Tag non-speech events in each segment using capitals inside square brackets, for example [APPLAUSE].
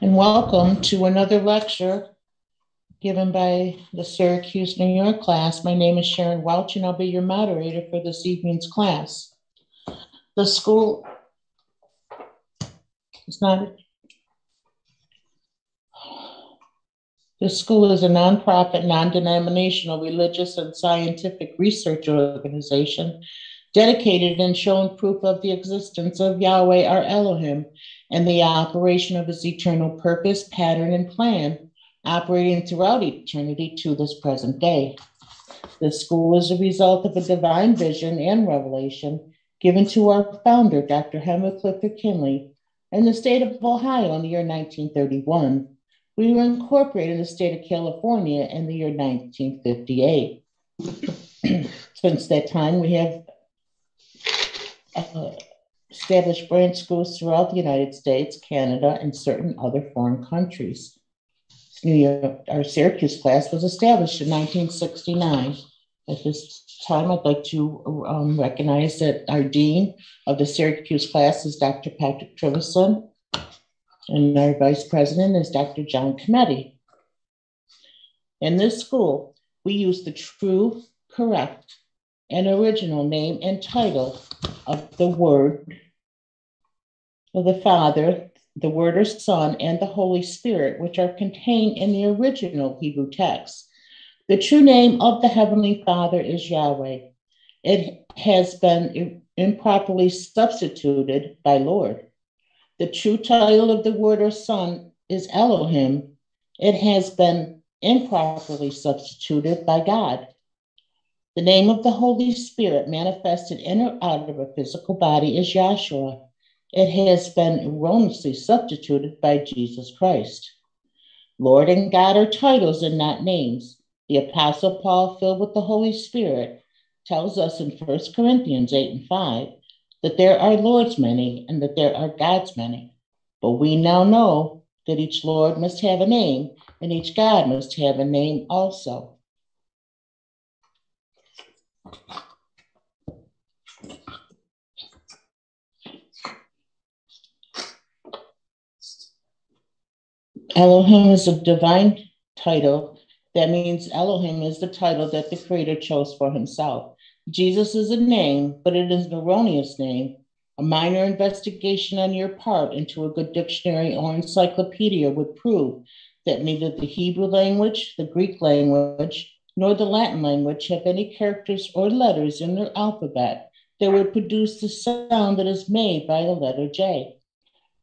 and welcome to another lecture given by the Syracuse, New York class. My name is Sharon Welch, and I'll be your moderator for this evening's class. The school is not. The school is a nonprofit, non denominational religious and scientific research organization dedicated and showing proof of the existence of Yahweh our Elohim and the operation of his eternal purpose, pattern, and plan, operating throughout eternity to this present day. The school is a result of a divine vision and revelation given to our founder, Dr. Henry Clifford Kinley, in the state of Ohio in the year 1931. We were incorporated in the state of California in the year 1958. [CLEARS THROAT] Since that time, we have uh, established branch schools throughout the United States, Canada, and certain other foreign countries. New York, our Syracuse class was established in 1969. At this time, I'd like to um, recognize that our dean of the Syracuse class is Dr. Patrick Trivison, and our vice president is Dr. John Cometti. In this school, we use the true, correct, and original name and title of the Word the Father, the Word or Son, and the Holy Spirit, which are contained in the original Hebrew text. The true name of the Heavenly Father is Yahweh. It has been improperly substituted by Lord. The true title of the Word or Son is Elohim. It has been improperly substituted by God. The name of the Holy Spirit manifested in or out of a physical body is Yahshua. It has been erroneously substituted by Jesus Christ. Lord and God are titles and not names. The Apostle Paul, filled with the Holy Spirit, tells us in 1 Corinthians 8 and 5 that there are Lords many and that there are gods many. But we now know that each Lord must have a name and each God must have a name also. Elohim is a divine title. That means Elohim is the title that the Creator chose for himself. Jesus is a name, but it is an erroneous name. A minor investigation on your part into a good dictionary or encyclopedia would prove that neither the Hebrew language, the Greek language, nor the Latin language have any characters or letters in their alphabet that would produce the sound that is made by the letter J.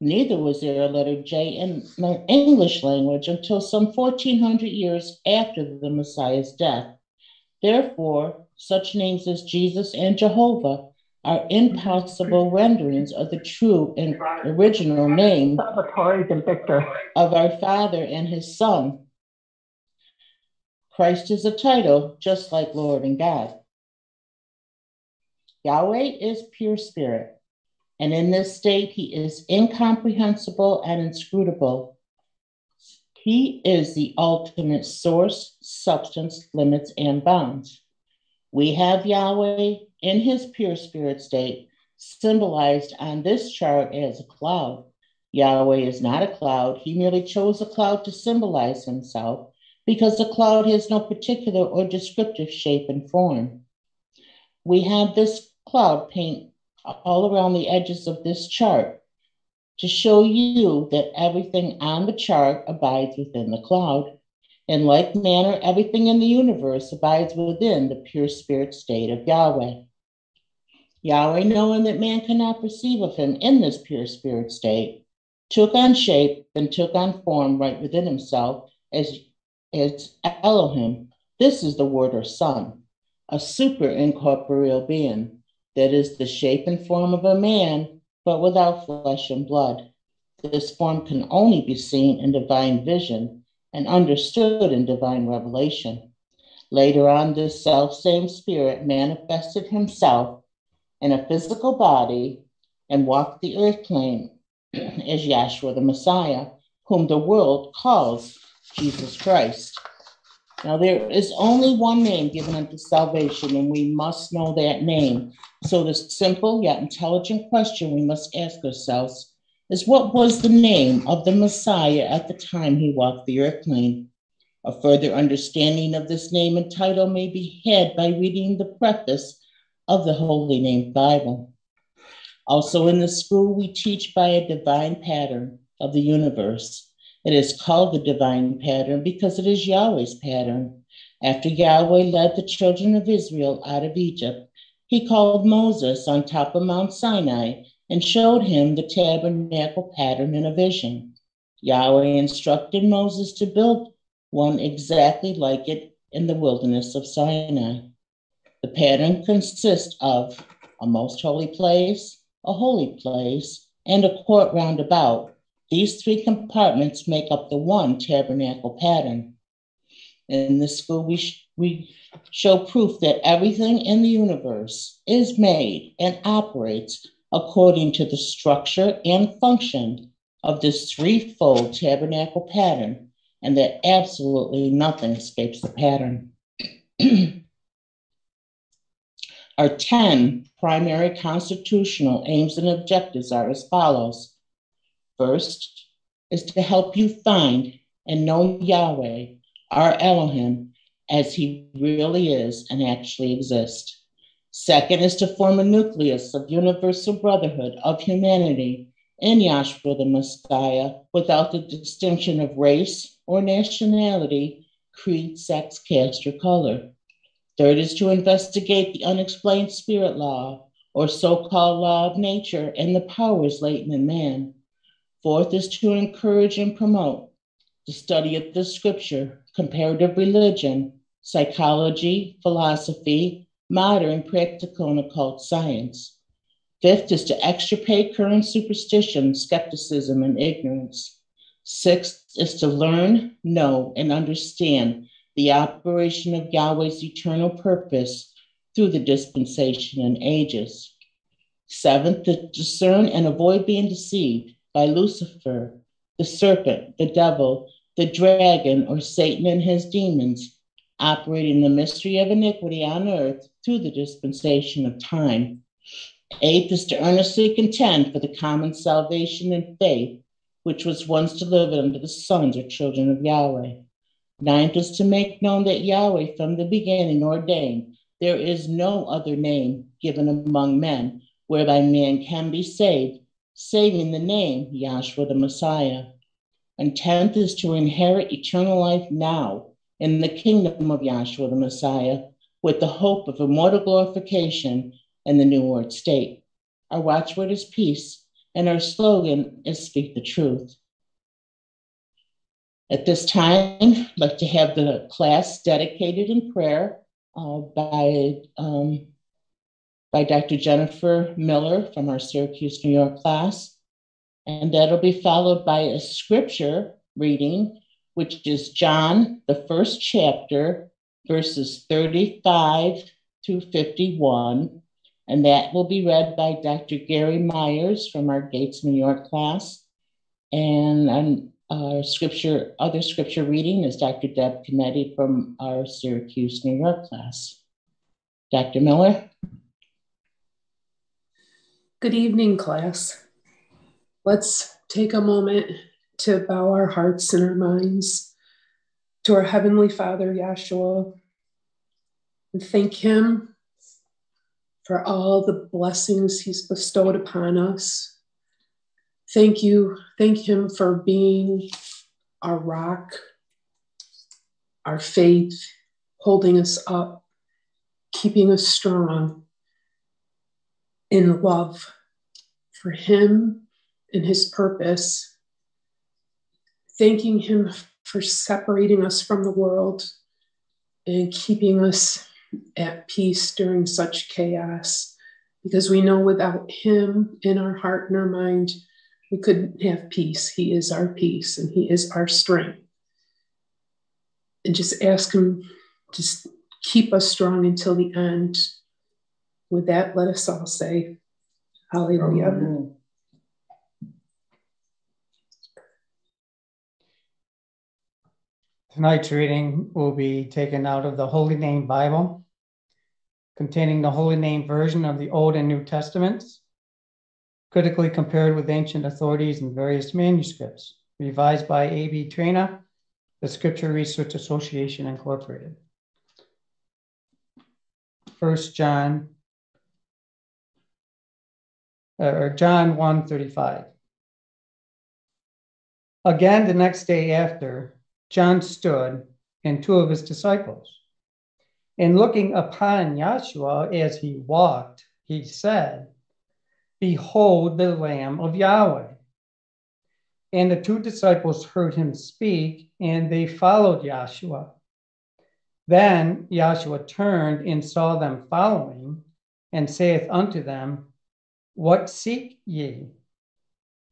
Neither was there a letter J in the English language until some 1400 years after the Messiah's death. Therefore, such names as Jesus and Jehovah are impossible renderings of the true and original name of our Father and His Son, Christ is a title, just like Lord and God. Yahweh is pure spirit, and in this state, he is incomprehensible and inscrutable. He is the ultimate source, substance, limits, and bounds. We have Yahweh in his pure spirit state, symbolized on this chart as a cloud. Yahweh is not a cloud, he merely chose a cloud to symbolize himself because the cloud has no particular or descriptive shape and form. We have this cloud paint all around the edges of this chart to show you that everything on the chart abides within the cloud. In like manner, everything in the universe abides within the pure spirit state of Yahweh. Yahweh, knowing that man cannot perceive of him in this pure spirit state, took on shape and took on form right within himself as it's Elohim. This is the word or son, a super incorporeal being that is the shape and form of a man, but without flesh and blood. This form can only be seen in divine vision and understood in divine revelation. Later on, this self same spirit manifested himself in a physical body and walked the earth plane [CLEARS THROAT] as Yahshua the Messiah, whom the world calls Jesus Christ. Now, there is only one name given unto salvation, and we must know that name. So, the simple yet intelligent question we must ask ourselves is what was the name of the Messiah at the time he walked the earth plane. A further understanding of this name and title may be had by reading the preface of the Holy Name Bible. Also, in the school, we teach by a divine pattern of the universe. It is called the divine pattern because it is Yahweh's pattern. After Yahweh led the children of Israel out of Egypt, he called Moses on top of Mount Sinai and showed him the tabernacle pattern in a vision. Yahweh instructed Moses to build one exactly like it in the wilderness of Sinai. The pattern consists of a most holy place, a holy place, and a court round about. These three compartments make up the one tabernacle pattern. In this school, we, we show proof that everything in the universe is made and operates according to the structure and function of this threefold tabernacle pattern, and that absolutely nothing escapes the pattern. [CLEARS THROAT] Our 10 primary constitutional aims and objectives are as follows. First is to help you find and know Yahweh, our Elohim, as he really is and actually exists. Second is to form a nucleus of universal brotherhood of humanity in Yahshua the Messiah without the distinction of race or nationality, creed, sex, caste, or color. Third is to investigate the unexplained spirit law or so called law of nature and the powers latent in man. Fourth is to encourage and promote the study of the scripture, comparative religion, psychology, philosophy, modern, practical, and occult science. Fifth is to extirpate current superstition, skepticism, and ignorance. Sixth is to learn, know, and understand the operation of Yahweh's eternal purpose through the dispensation and ages. Seventh, to discern and avoid being deceived by Lucifer, the serpent, the devil, the dragon, or Satan and his demons, operating the mystery of iniquity on earth through the dispensation of time. Eighth is to earnestly contend for the common salvation and faith, which was once delivered unto the sons or children of Yahweh. Ninth is to make known that Yahweh from the beginning ordained there is no other name given among men whereby man can be saved, saving the name Yahshua the Messiah. And tenth is to inherit eternal life now in the kingdom of Yahshua the Messiah with the hope of immortal glorification in the new world state. Our watchword is peace, and our slogan is speak the truth. At this time, I'd like to have the class dedicated in prayer uh, by, um, by Dr. Jennifer Miller from our Syracuse, New York class. And that'll be followed by a scripture reading which is John, the first chapter, verses 35 to 51. And that will be read by Dr. Gary Myers from our Gates, New York class. And um, our scripture, other scripture reading is Dr. Deb Kennedy from our Syracuse, New York class. Dr. Miller. Good evening, class. Let's take a moment to bow our hearts and our minds to our Heavenly Father, Yahshua, and thank Him for all the blessings He's bestowed upon us. Thank you. Thank Him for being our rock, our faith, holding us up, keeping us strong in love for Him and His purpose thanking Him for separating us from the world and keeping us at peace during such chaos. Because we know without Him in our heart and our mind, we couldn't have peace. He is our peace and He is our strength. And just ask Him to keep us strong until the end. With that, let us all say, Hallelujah. Tonight's reading will be taken out of the Holy Name Bible, containing the Holy Name version of the Old and New Testaments, critically compared with ancient authorities and various manuscripts, revised by A.B. Traina, the Scripture Research Association Incorporated. First John uh, or John 1 35. Again, the next day after, John stood and two of his disciples. And looking upon Yahshua as he walked, he said, Behold the Lamb of Yahweh. And the two disciples heard him speak, and they followed Yahshua. Then Yahshua turned and saw them following, and saith unto them, What seek ye?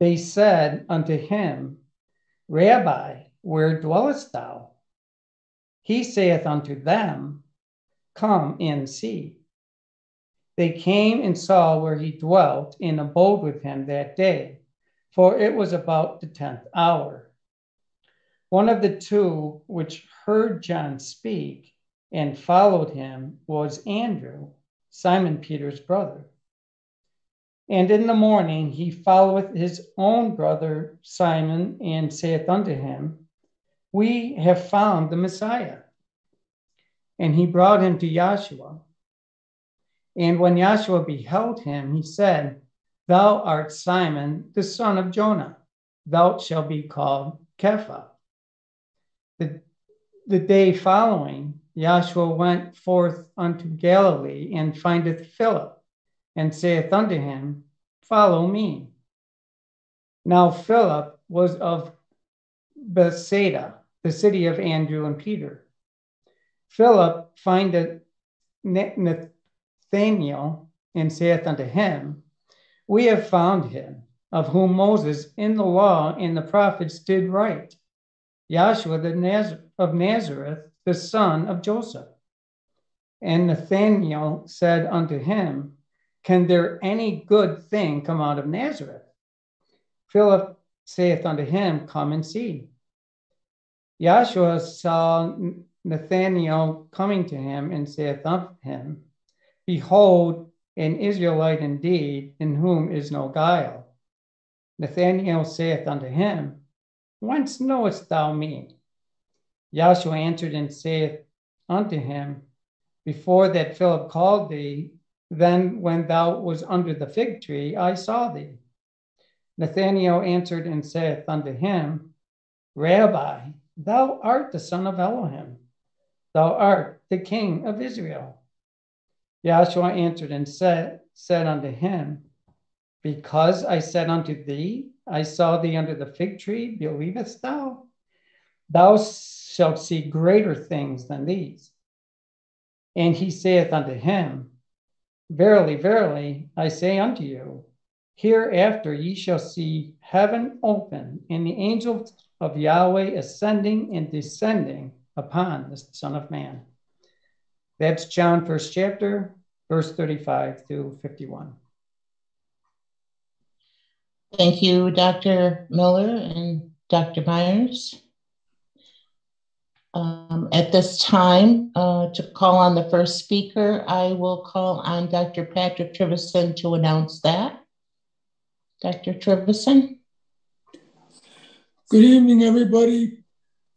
They said unto him, Rabbi, where dwellest thou? He saith unto them, Come and see. They came and saw where he dwelt and abode with him that day, for it was about the tenth hour. One of the two which heard John speak and followed him was Andrew, Simon Peter's brother. And in the morning he followeth his own brother Simon and saith unto him, We have found the Messiah. And he brought him to Yahshua. And when Yahshua beheld him, he said, Thou art Simon, the son of Jonah. Thou shalt be called Kepha. The, the day following, Yahshua went forth unto Galilee and findeth Philip and saith unto him, Follow me. Now Philip was of Bethsaida, the city of Andrew and Peter. Philip findeth Nathanael and saith unto him, We have found him, of whom Moses in the law and the prophets did write, Yahshua the Naz- of Nazareth, the son of Joseph. And Nathanael said unto him, can there any good thing come out of Nazareth? Philip saith unto him, Come and see. Yahshua saw Nathanael coming to him and saith unto him, Behold, an Israelite indeed, in whom is no guile. Nathanael saith unto him, Whence knowest thou me? Yahshua answered and saith unto him, Before that Philip called thee, then, when thou was under the fig tree, I saw thee. Nathanael answered and saith unto him, Rabbi, thou art the son of Elohim. Thou art the king of Israel. Yahshua answered and said, said unto him, Because I said unto thee, I saw thee under the fig tree, believest thou? Thou shalt see greater things than these. And he saith unto him, Verily, verily, I say unto you, hereafter ye shall see heaven open and the angels of Yahweh ascending and descending upon the Son of Man. That's John, first chapter, verse 35 through 51. Thank you, Dr. Miller and Dr. Myers. Um, at this time, uh, to call on the first speaker, I will call on Dr. Patrick Trivison to announce that. Dr. Trivison. Good evening, everybody.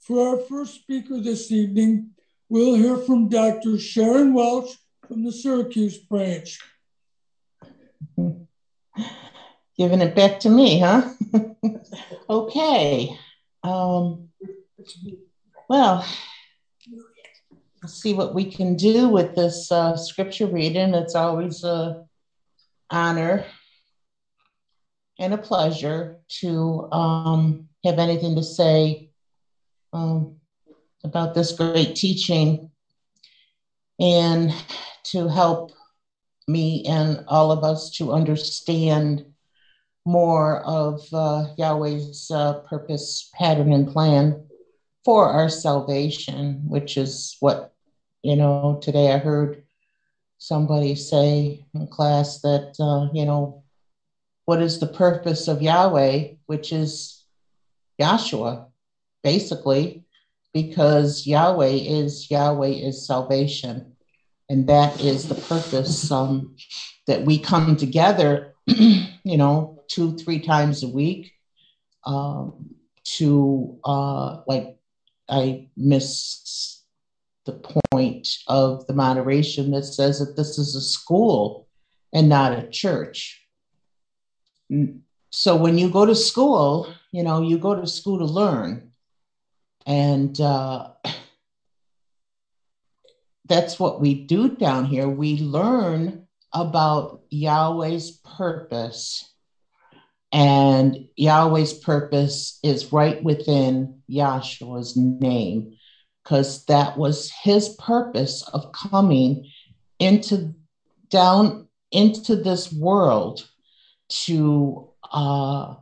For our first speaker this evening, we'll hear from Dr. Sharon Welch from the Syracuse branch. [LAUGHS] Giving it back to me, huh? [LAUGHS] okay. Um, well, let's see what we can do with this uh, scripture reading. It's always a honor and a pleasure to um, have anything to say um, about this great teaching and to help me and all of us to understand more of uh, Yahweh's uh, purpose, pattern, and plan for our salvation, which is what, you know, today I heard somebody say in class that, uh, you know, what is the purpose of Yahweh, which is Yahshua, basically, because Yahweh is Yahweh is salvation. And that is the purpose um, that we come together, [CLEARS THROAT] you know, two, three times a week um, to uh, like I miss the point of the moderation that says that this is a school and not a church. So when you go to school, you know, you go to school to learn. And uh, [CLEARS THROAT] that's what we do down here. We learn about Yahweh's purpose. And Yahweh's purpose is right within Yahshua's name, because that was his purpose of coming into down into this world to uh,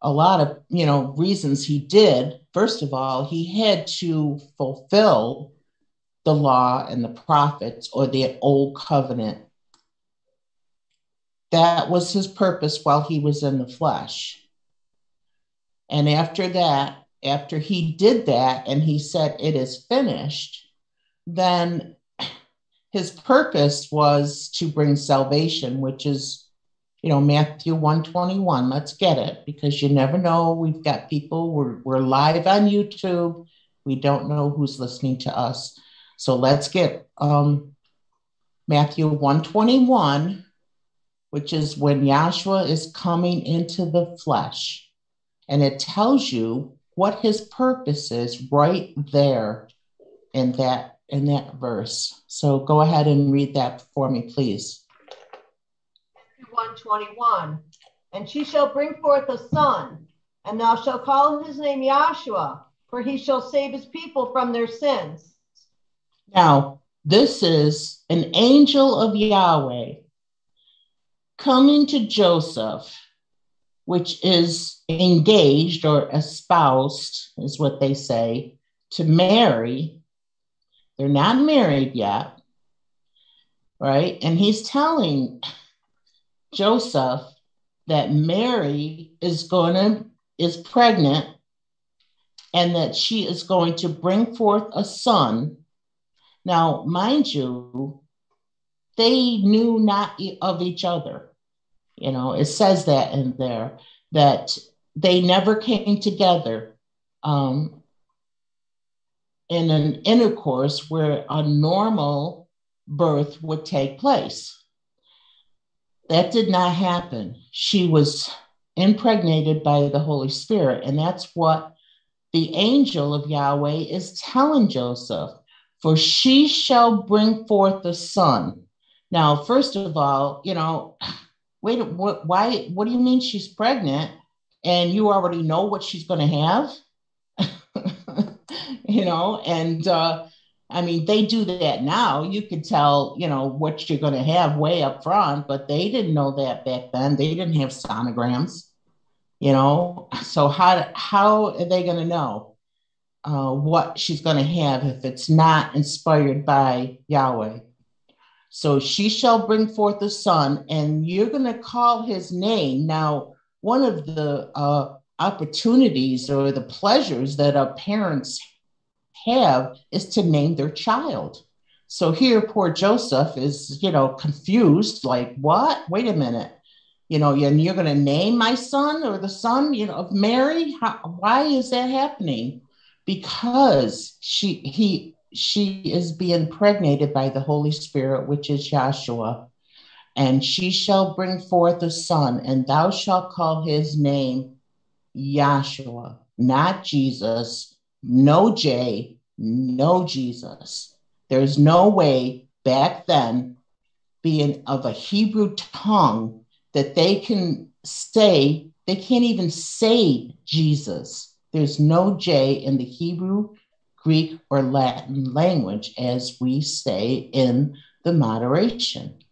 a lot of you know reasons he did. First of all he had to fulfill the law and the prophets or the old covenant. That was his purpose while he was in the flesh. And after that after he did that and he said it is finished then his purpose was to bring salvation which is you know matthew 121 let's get it because you never know we've got people we're, we're live on youtube we don't know who's listening to us so let's get um, matthew 121 which is when yahshua is coming into the flesh and it tells you what his purpose is right there in that in that verse. So go ahead and read that for me, please. 121. And she shall bring forth a son, and thou shalt call his name Yahshua, for he shall save his people from their sins. Now, this is an angel of Yahweh coming to Joseph, which is engaged or espoused, is what they say, to Mary they're not married yet, right? And he's telling Joseph that Mary is going to is pregnant and that she is going to bring forth a son. Now, mind you, they knew not of each other. You know, it says that in there that they never came together. Um, in an intercourse where a normal birth would take place. That did not happen. She was impregnated by the Holy Spirit. And that's what the angel of Yahweh is telling Joseph for she shall bring forth a son. Now, first of all, you know, wait, what, why, what do you mean she's pregnant and you already know what she's going to have? [LAUGHS] you know, and uh, I mean, they do that now. You could tell, you know, what you're going to have way up front, but they didn't know that back then. They didn't have sonograms, you know. So how how are they going to know uh, what she's going to have if it's not inspired by Yahweh? So she shall bring forth a son, and you're going to call his name. Now, one of the uh, opportunities or the pleasures that our parents have is to name their child. So here, poor Joseph is, you know, confused, like, what? Wait a minute. You know, and you're going to name my son or the son, you know, of Mary? How, why is that happening? Because she, he, she is being impregnated by the Holy Spirit, which is Yahshua. And she shall bring forth a son, and thou shalt call his name Yahshua, not Jesus, no J, no Jesus. There's no way back then, being of a Hebrew tongue, that they can say, they can't even say Jesus. There's no J in the Hebrew, Greek, or Latin language as we say in the moderation.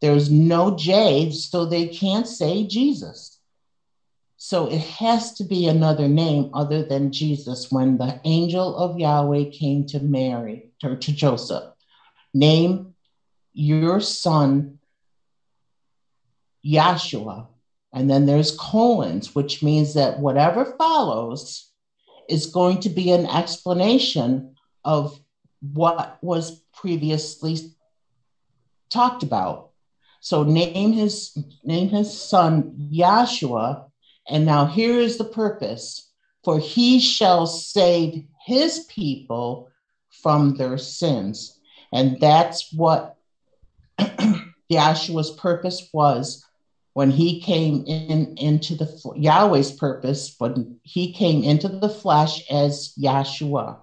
There's no J, so they can't say Jesus. So it has to be another name other than Jesus when the angel of Yahweh came to Mary, or to Joseph. Name your son Yahshua. And then there's colons, which means that whatever follows is going to be an explanation of what was previously talked about. So name his name his son Yahshua, and now here is the purpose: for he shall save his people from their sins, and that's what [CLEARS THROAT] Yahshua's purpose was when he came in into the Yahweh's purpose when he came into the flesh as Yahshua.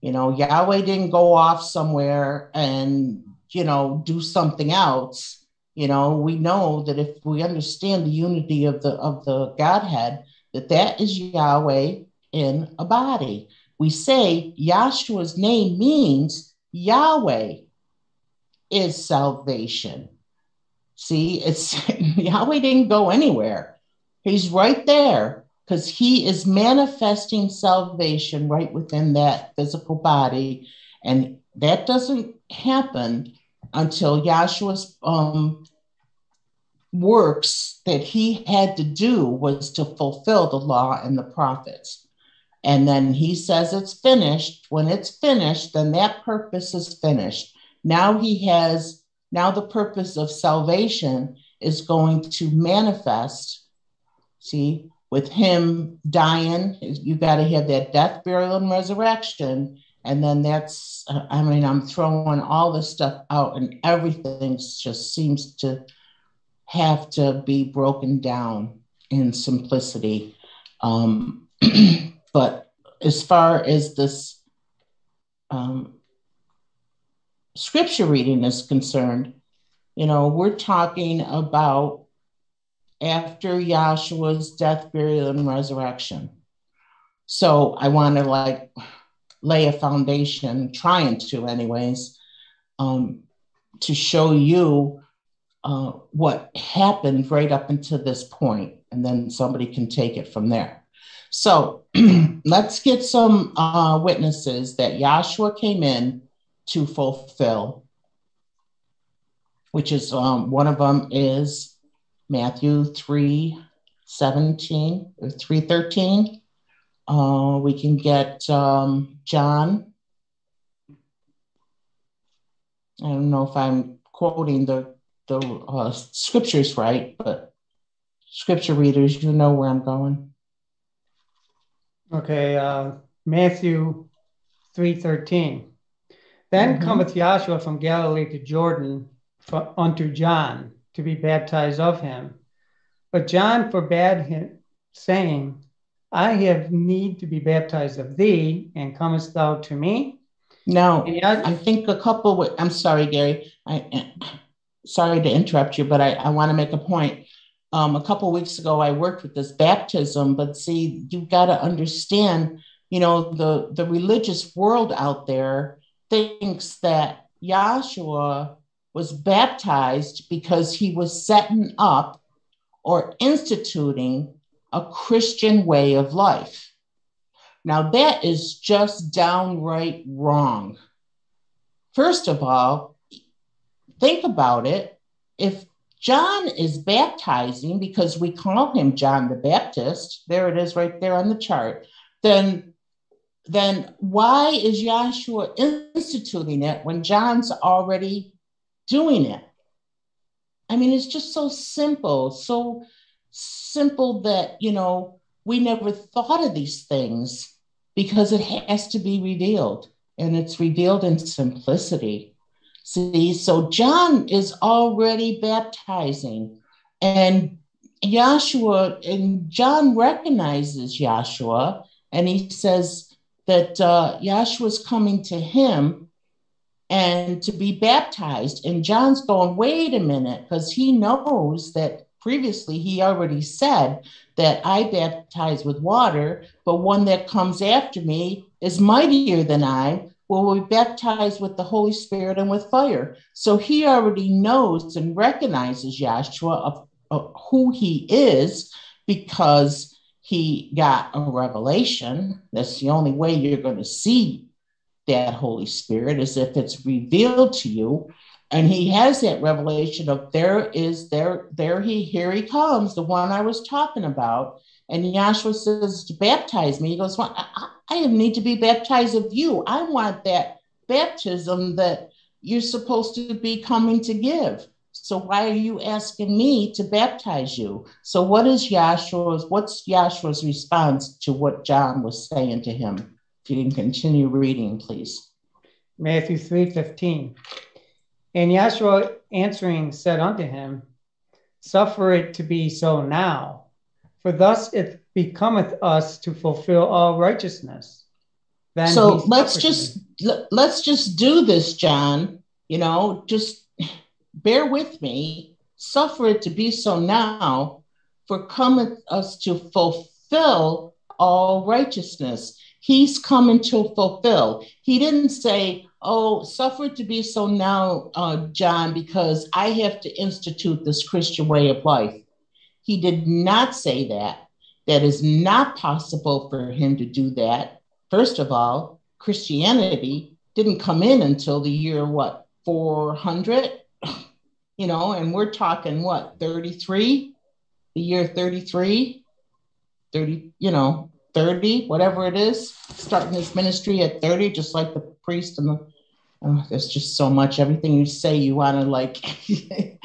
You know, Yahweh didn't go off somewhere and you know do something else. You know, we know that if we understand the unity of the of the Godhead, that that is Yahweh in a body. We say Yahshua's name means Yahweh is salvation. See, it's [LAUGHS] Yahweh didn't go anywhere. He's right there because he is manifesting salvation right within that physical body. And that doesn't happen until Yahshua's um, works that he had to do was to fulfill the law and the prophets. And then he says it's finished. When it's finished, then that purpose is finished. Now he has now, the purpose of salvation is going to manifest. See, with him dying, you got to have that death, burial, and resurrection. And then that's, I mean, I'm throwing all this stuff out, and everything just seems to have to be broken down in simplicity. Um, [CLEARS THROAT] but as far as this um, scripture reading is concerned, you know, we're talking about after Yahshua's death, burial, and resurrection. So I want to like lay a foundation, trying to, anyways, um, to show you uh, what happened right up until this point, and then somebody can take it from there. So [CLEARS THROAT] let's get some uh, witnesses that Yahshua came in to fulfill, which is um, one of them is Matthew 3 17 or 3 13. Uh, we can get um, John. I don't know if I'm quoting the, the uh, scriptures right, but scripture readers, you know where I'm going. Okay, uh, Matthew 3:13. Then mm-hmm. cometh Yahshua from Galilee to Jordan for, unto John to be baptized of him. But John forbade him, saying, I have need to be baptized of thee, and comest thou to me? No, I think a couple. I'm sorry, Gary. I sorry to interrupt you, but I, I want to make a point. Um, a couple weeks ago, I worked with this baptism, but see, you've got to understand, you know, the the religious world out there thinks that Yahshua was baptized because he was setting up or instituting a Christian way of life. Now, that is just downright wrong. First of all, think about it. If John is baptizing because we call him John the Baptist, there it is right there on the chart, then then why is Yahshua instituting it when John's already doing it? I mean, it's just so simple, so simple that, you know, we never thought of these things because it has to be revealed and it's revealed in simplicity. See, so John is already baptizing and Yahshua, and John recognizes Yahshua and he says, that uh, Yahshua is coming to him and to be baptized. And John's going, wait a minute, because he knows that previously he already said that I baptize with water, but one that comes after me is mightier than I, will be baptized with the Holy Spirit and with fire. So he already knows and recognizes Yahshua of, of who he is because he got a revelation. That's the only way you're going to see that Holy Spirit is if it's revealed to you. And he has that revelation of there is there, there he here he comes, the one I was talking about. And Yahshua says, baptize me. He goes, well, I, I need to be baptized of you. I want that baptism that you're supposed to be coming to give. So why are you asking me to baptize you? So what is Yahshua's, what's Yahshua's response to what John was saying to him? If you can continue reading, please. Matthew 3:15. And Yahshua answering said unto him, Suffer it to be so now, for thus it becometh us to fulfill all righteousness. Then so let's just let's just do this, John. You know, just bear with me. Suffer it to be so now, for cometh us to fulfill all righteousness. He's coming to fulfill. He didn't say, Oh, suffer to be so now, uh, John, because I have to institute this Christian way of life. He did not say that. That is not possible for him to do that. First of all, Christianity didn't come in until the year, what, 400? [SIGHS] You know, and we're talking what, 33? The year 33? 30, you know, 30, whatever it is, starting his ministry at 30, just like the priest and the, oh, there's just so much. Everything you say, you want to like. [LAUGHS]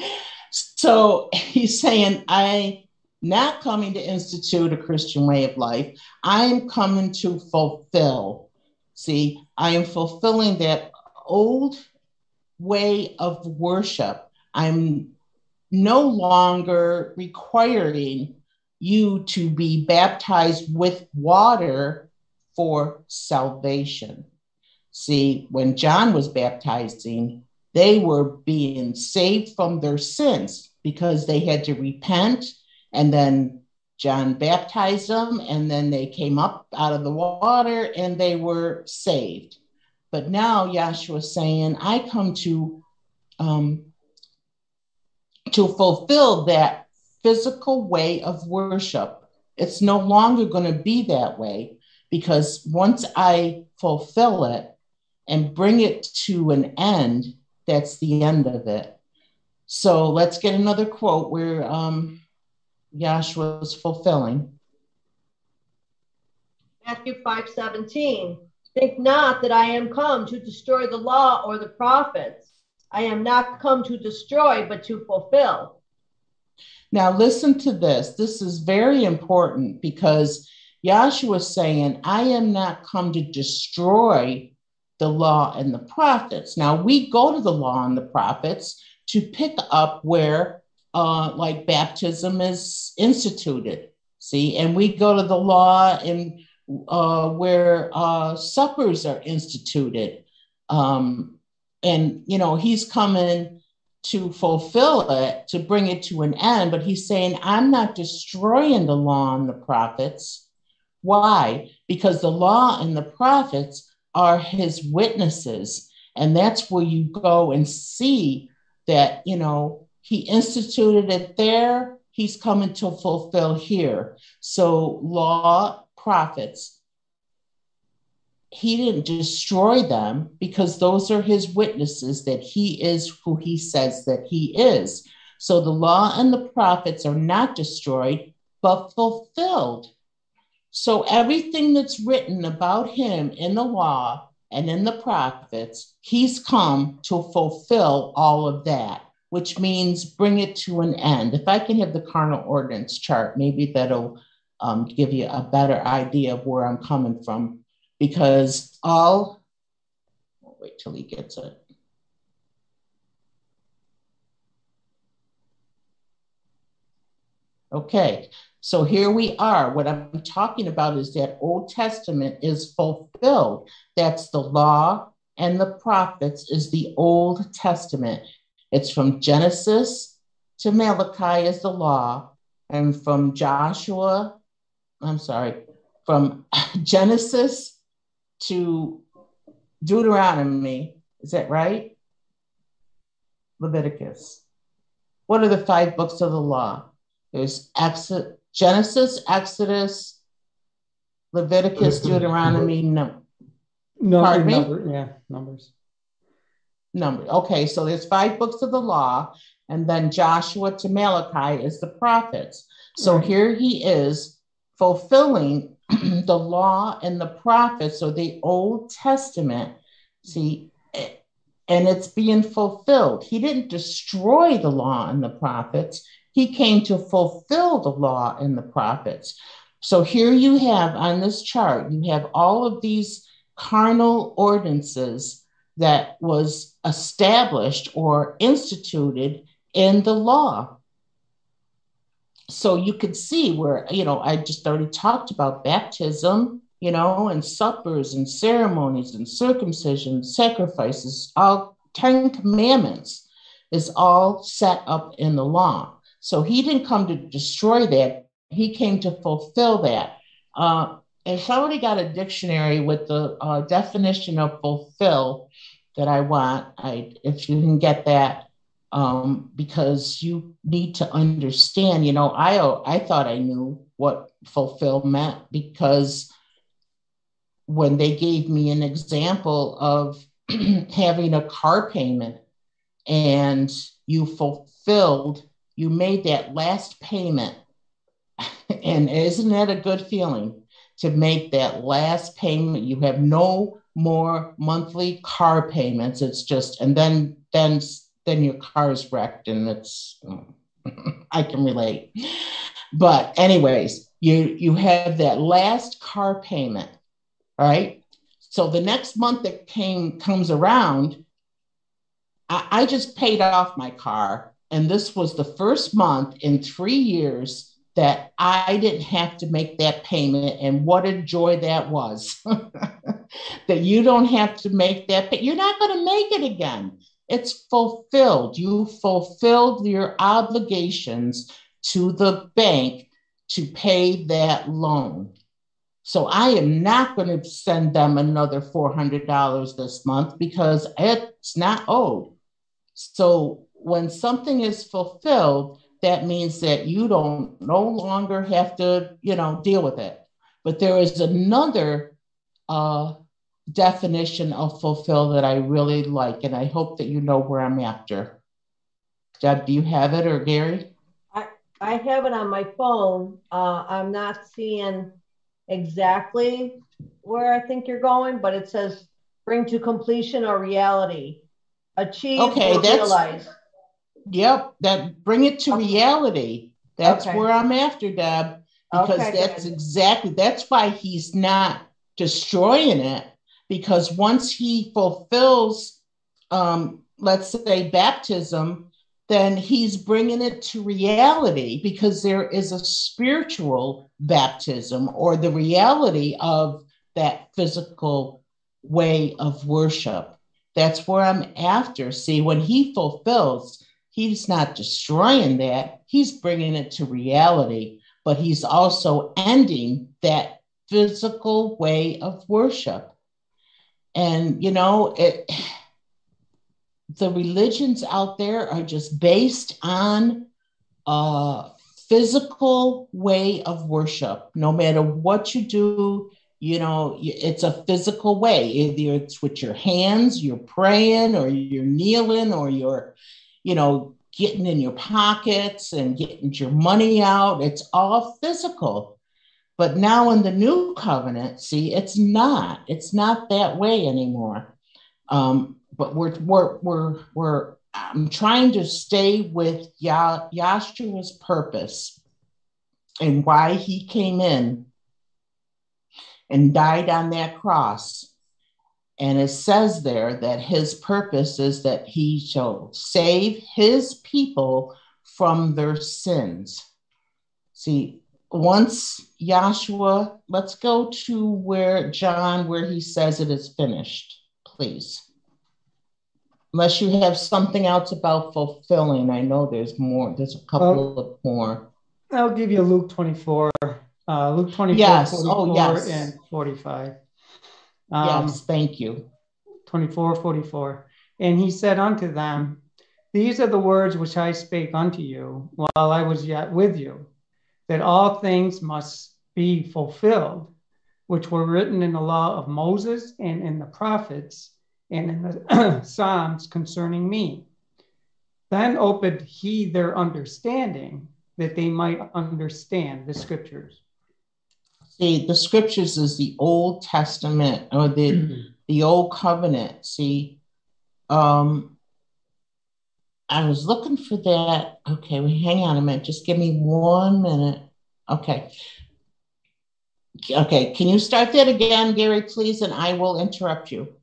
so he's saying, I not coming to institute a Christian way of life. I am coming to fulfill. See, I am fulfilling that old way of worship. I'm no longer requiring you to be baptized with water for salvation. See, when John was baptizing, they were being saved from their sins because they had to repent and then John baptized them and then they came up out of the water and they were saved. But now Yahshua is saying, I come to um, to fulfill that physical way of worship. It's no longer going to be that way because once I fulfill it and bring it to an end, that's the end of it. So let's get another quote where um, Yahshua is fulfilling. Matthew 5 17. Think not that I am come to destroy the law or the prophets. I am not come to destroy, but to fulfill. Now, listen to this. This is very important because Yahshua is saying, I am not come to destroy the law and the prophets. Now, we go to the law and the prophets to pick up where, uh, like, baptism is instituted. See, and we go to the law and uh, where uh, suppers are instituted. Um, and, you know, he's coming to fulfill it, to bring it to an end. But he's saying, I'm not destroying the law and the prophets. Why? Because the law and the prophets are his witnesses. And that's where you go and see that, you know, he instituted it there, he's coming to fulfill here. So, law, prophets, he didn't destroy them because those are his witnesses that he is who he says that he is. So the law and the prophets are not destroyed, but fulfilled. So everything that's written about him in the law and in the prophets, he's come to fulfill all of that, which means bring it to an end. If I can have the carnal ordinance chart, maybe that'll um, give you a better idea of where I'm coming from because all, will wait till he gets it. Okay, so here we are. What I'm talking about is that Old Testament is fulfilled. That's the law and the prophets is the Old Testament. It's from Genesis to Malachi is the law, and from Joshua, I'm sorry, from [LAUGHS] Genesis to Deuteronomy. Is that right? Leviticus. What are the five books of the law? There's Exodus, Genesis, Exodus, Leviticus, Deuteronomy, no. No, Pardon number, yeah, numbers. Numbers. Okay, so there's five books of the law, and then Joshua to Malachi is the prophets. So right. here he is fulfilling [CLEARS THROAT] the law and the prophets or the Old Testament. See, and it's being fulfilled. He didn't destroy the law and the prophets, he came to fulfill the law and the prophets. So here you have on this chart, you have all of these carnal ordinances that was established or instituted in the law. So you could see where, you know, I just already talked about baptism, you know, and suppers and ceremonies and circumcision, sacrifices, all 10 commandments is all set up in the law. So he didn't come to destroy that, he came to fulfill that. Uh, and somebody got a dictionary with the uh, definition of fulfill that I want, I if you can get that, um, because you need to understand. You know, I I thought I knew what fulfill meant because when they gave me an example of [CLEARS THROAT] having a car payment and you fulfilled, you made that last payment. [LAUGHS] and isn't that a good feeling to make that last payment? You have no more monthly car payments. It's just, and then, then, then your car is wrecked and it's, [LAUGHS] I can relate. But anyways, you, you have that last car payment right? So the next month that came comes around, I, I just paid off my car. And this was the first month in three years that I didn't have to make that payment. And what a joy that was [LAUGHS] that you don't have to make that, but you're not going to make it again. It's fulfilled. You fulfilled your obligations to the bank to pay that loan. So I am not going to send them another $400 this month because it's not owed. So when something is fulfilled, that means that you don't no longer have to, you know, deal with it. But there is another uh, definition of fulfill that I really like, and I hope that you know where I'm after. Deb, do you have it or Gary? I, I have it on my phone. Uh, I'm not seeing exactly where I think you're going, but it says bring to completion or reality. Achieve okay, or that's, realize. Yep, that bring it to okay. reality. That's okay. where I'm after, Deb, because okay, that's good. exactly that's why he's not destroying it. Because once he fulfills, um, let's say baptism, then he's bringing it to reality because there is a spiritual baptism or the reality of that physical way of worship. That's where I'm after. See, when he fulfills, he's not destroying that, he's bringing it to reality, but he's also ending that physical way of worship. And, you know, it [SIGHS] the religions out there are just based on a physical way of worship. No matter what you do, you know, it's a physical way. Either it's with your hands, you're praying, or you're kneeling, or you're, you know, getting in your pockets and getting your money out. It's all physical. But now in the new covenant, see, it's not. It's not that way anymore. Um, but we're we're we're we're I'm trying to stay with Yah, Yahshua's purpose and why he came in and died on that cross. And it says there that his purpose is that he shall save his people from their sins. See, once Yahshua, let's go to where John, where he says it is finished, please unless you have something else about fulfilling. I know there's more. There's a couple of more. I'll give you Luke 24. Uh, Luke 24, yes. 44 oh, yes. and 45. Um, yes, thank you. 24, 44. And he said unto them, These are the words which I spake unto you while I was yet with you, that all things must be fulfilled, which were written in the law of Moses and in the prophets and in the [CLEARS THROAT] Psalms concerning me. Then opened he their understanding that they might understand the scriptures. See, the scriptures is the Old Testament or the, mm-hmm. the Old Covenant. See, Um, I was looking for that. Okay, well, hang on a minute. Just give me one minute. Okay. Okay, can you start that again, Gary, please? And I will interrupt you.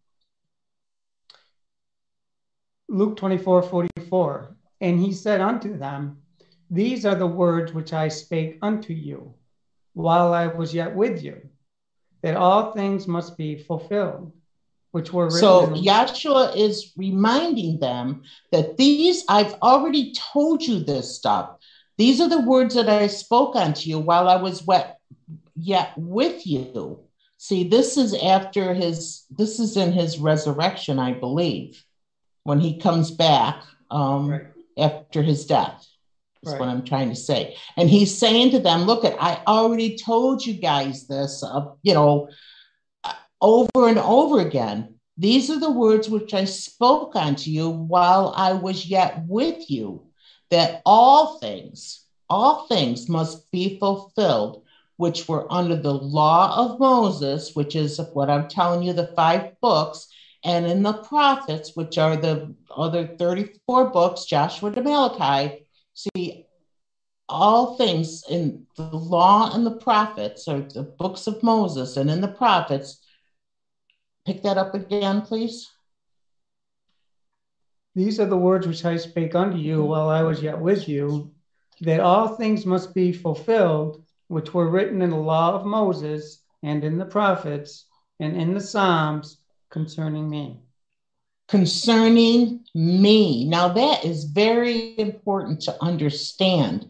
Luke 24 44. And he said unto them, These are the words which I spake unto you while I was yet with you, that all things must be fulfilled, which were written. So Yahshua is reminding them that these, I've already told you this stuff. These are the words that I spoke unto you while I was wet, yet with you. See, this is after his, this is in his resurrection, I believe, when he comes back um, Right. after his death. Is Right. what I'm trying to say. And he's saying to them, look, at I already told you guys this, uh, you know, uh, over and over again. These are the words which I spoke unto you while I was yet with you, that all things, all things must be fulfilled, which were under the law of Moses, which is what I'm telling you, the five books, and in the prophets, which are the other 34 books, Joshua to Malachi. See, all things in the law and the prophets, or the books of Moses and in the prophets. Pick that up again, please. These are the words which I spake unto you while I was yet with you, that all things must be fulfilled, which were written in the law of Moses and in the prophets and in the Psalms concerning me. Concerning me. Now, that is very important to understand.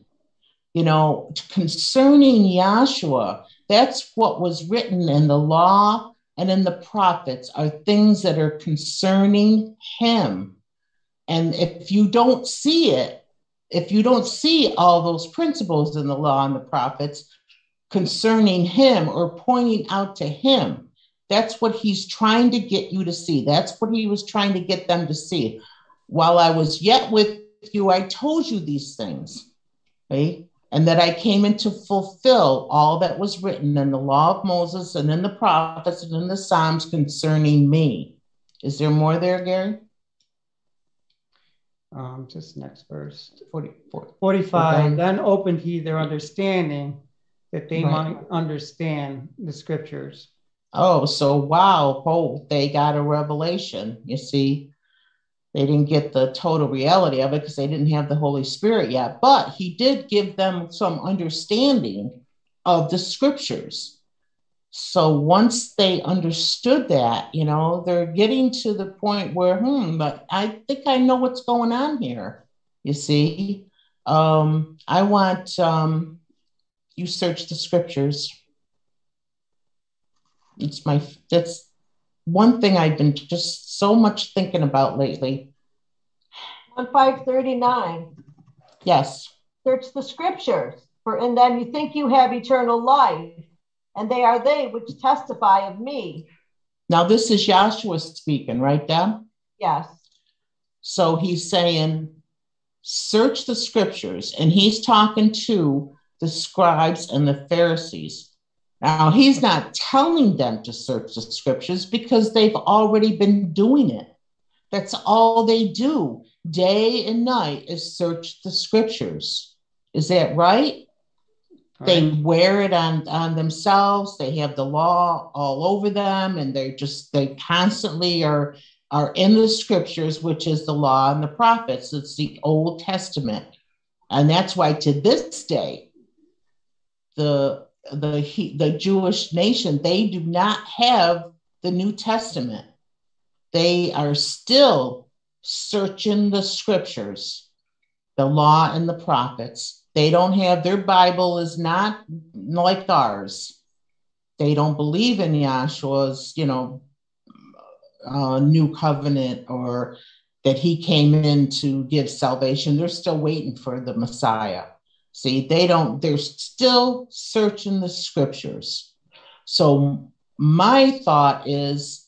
You know, concerning Yahshua, that's what was written in the law and in the prophets are things that are concerning him. And if you don't see it, if you don't see all those principles in the law and the prophets concerning him or pointing out to him, that's what he's trying to get you to see. That's what he was trying to get them to see. While I was yet with you, I told you these things, right? And that I came in to fulfill all that was written in the law of Moses and in the prophets and in the Psalms concerning me. Is there more there, Gary? Um, just next verse. 40, 45. Okay. Then opened he their understanding that they Right. might understand the scriptures. Oh, so wow, oh, they got a revelation. You see, they didn't get the total reality of it because they didn't have the Holy Spirit yet, but he did give them some understanding of the scriptures. So once they understood that, you know, they're getting to the point where, hmm, but I think I know what's going on here. You see, um, I want um, you search the scriptures it's my that's one thing I've been just so much thinking about lately. On five thirty-nine, Yes. search the scriptures, for in them you think you have eternal life, and they are they which testify of me. Now this is Yahshua speaking, right, Deb? Yes, So he's saying, search the scriptures, and he's talking to the scribes and the Pharisees. Now he's not telling them to search the scriptures because they've already been doing it. That's all they do day and night is search the scriptures. Is that right? they wear it on on themselves they have the law all over them and they're just they constantly are are in the scriptures which is the law and the prophets it's the old testament and that's why to this day the the he- the jewish nation they do not have the new testament they are still searching the scriptures the law and the prophets. They don't have their Bible is not like ours. They don't believe in Yahshua's, you know, uh, new covenant or that he came in to give salvation. They're still waiting for the Messiah. See, they don't, they're still searching the scriptures. So, my thought is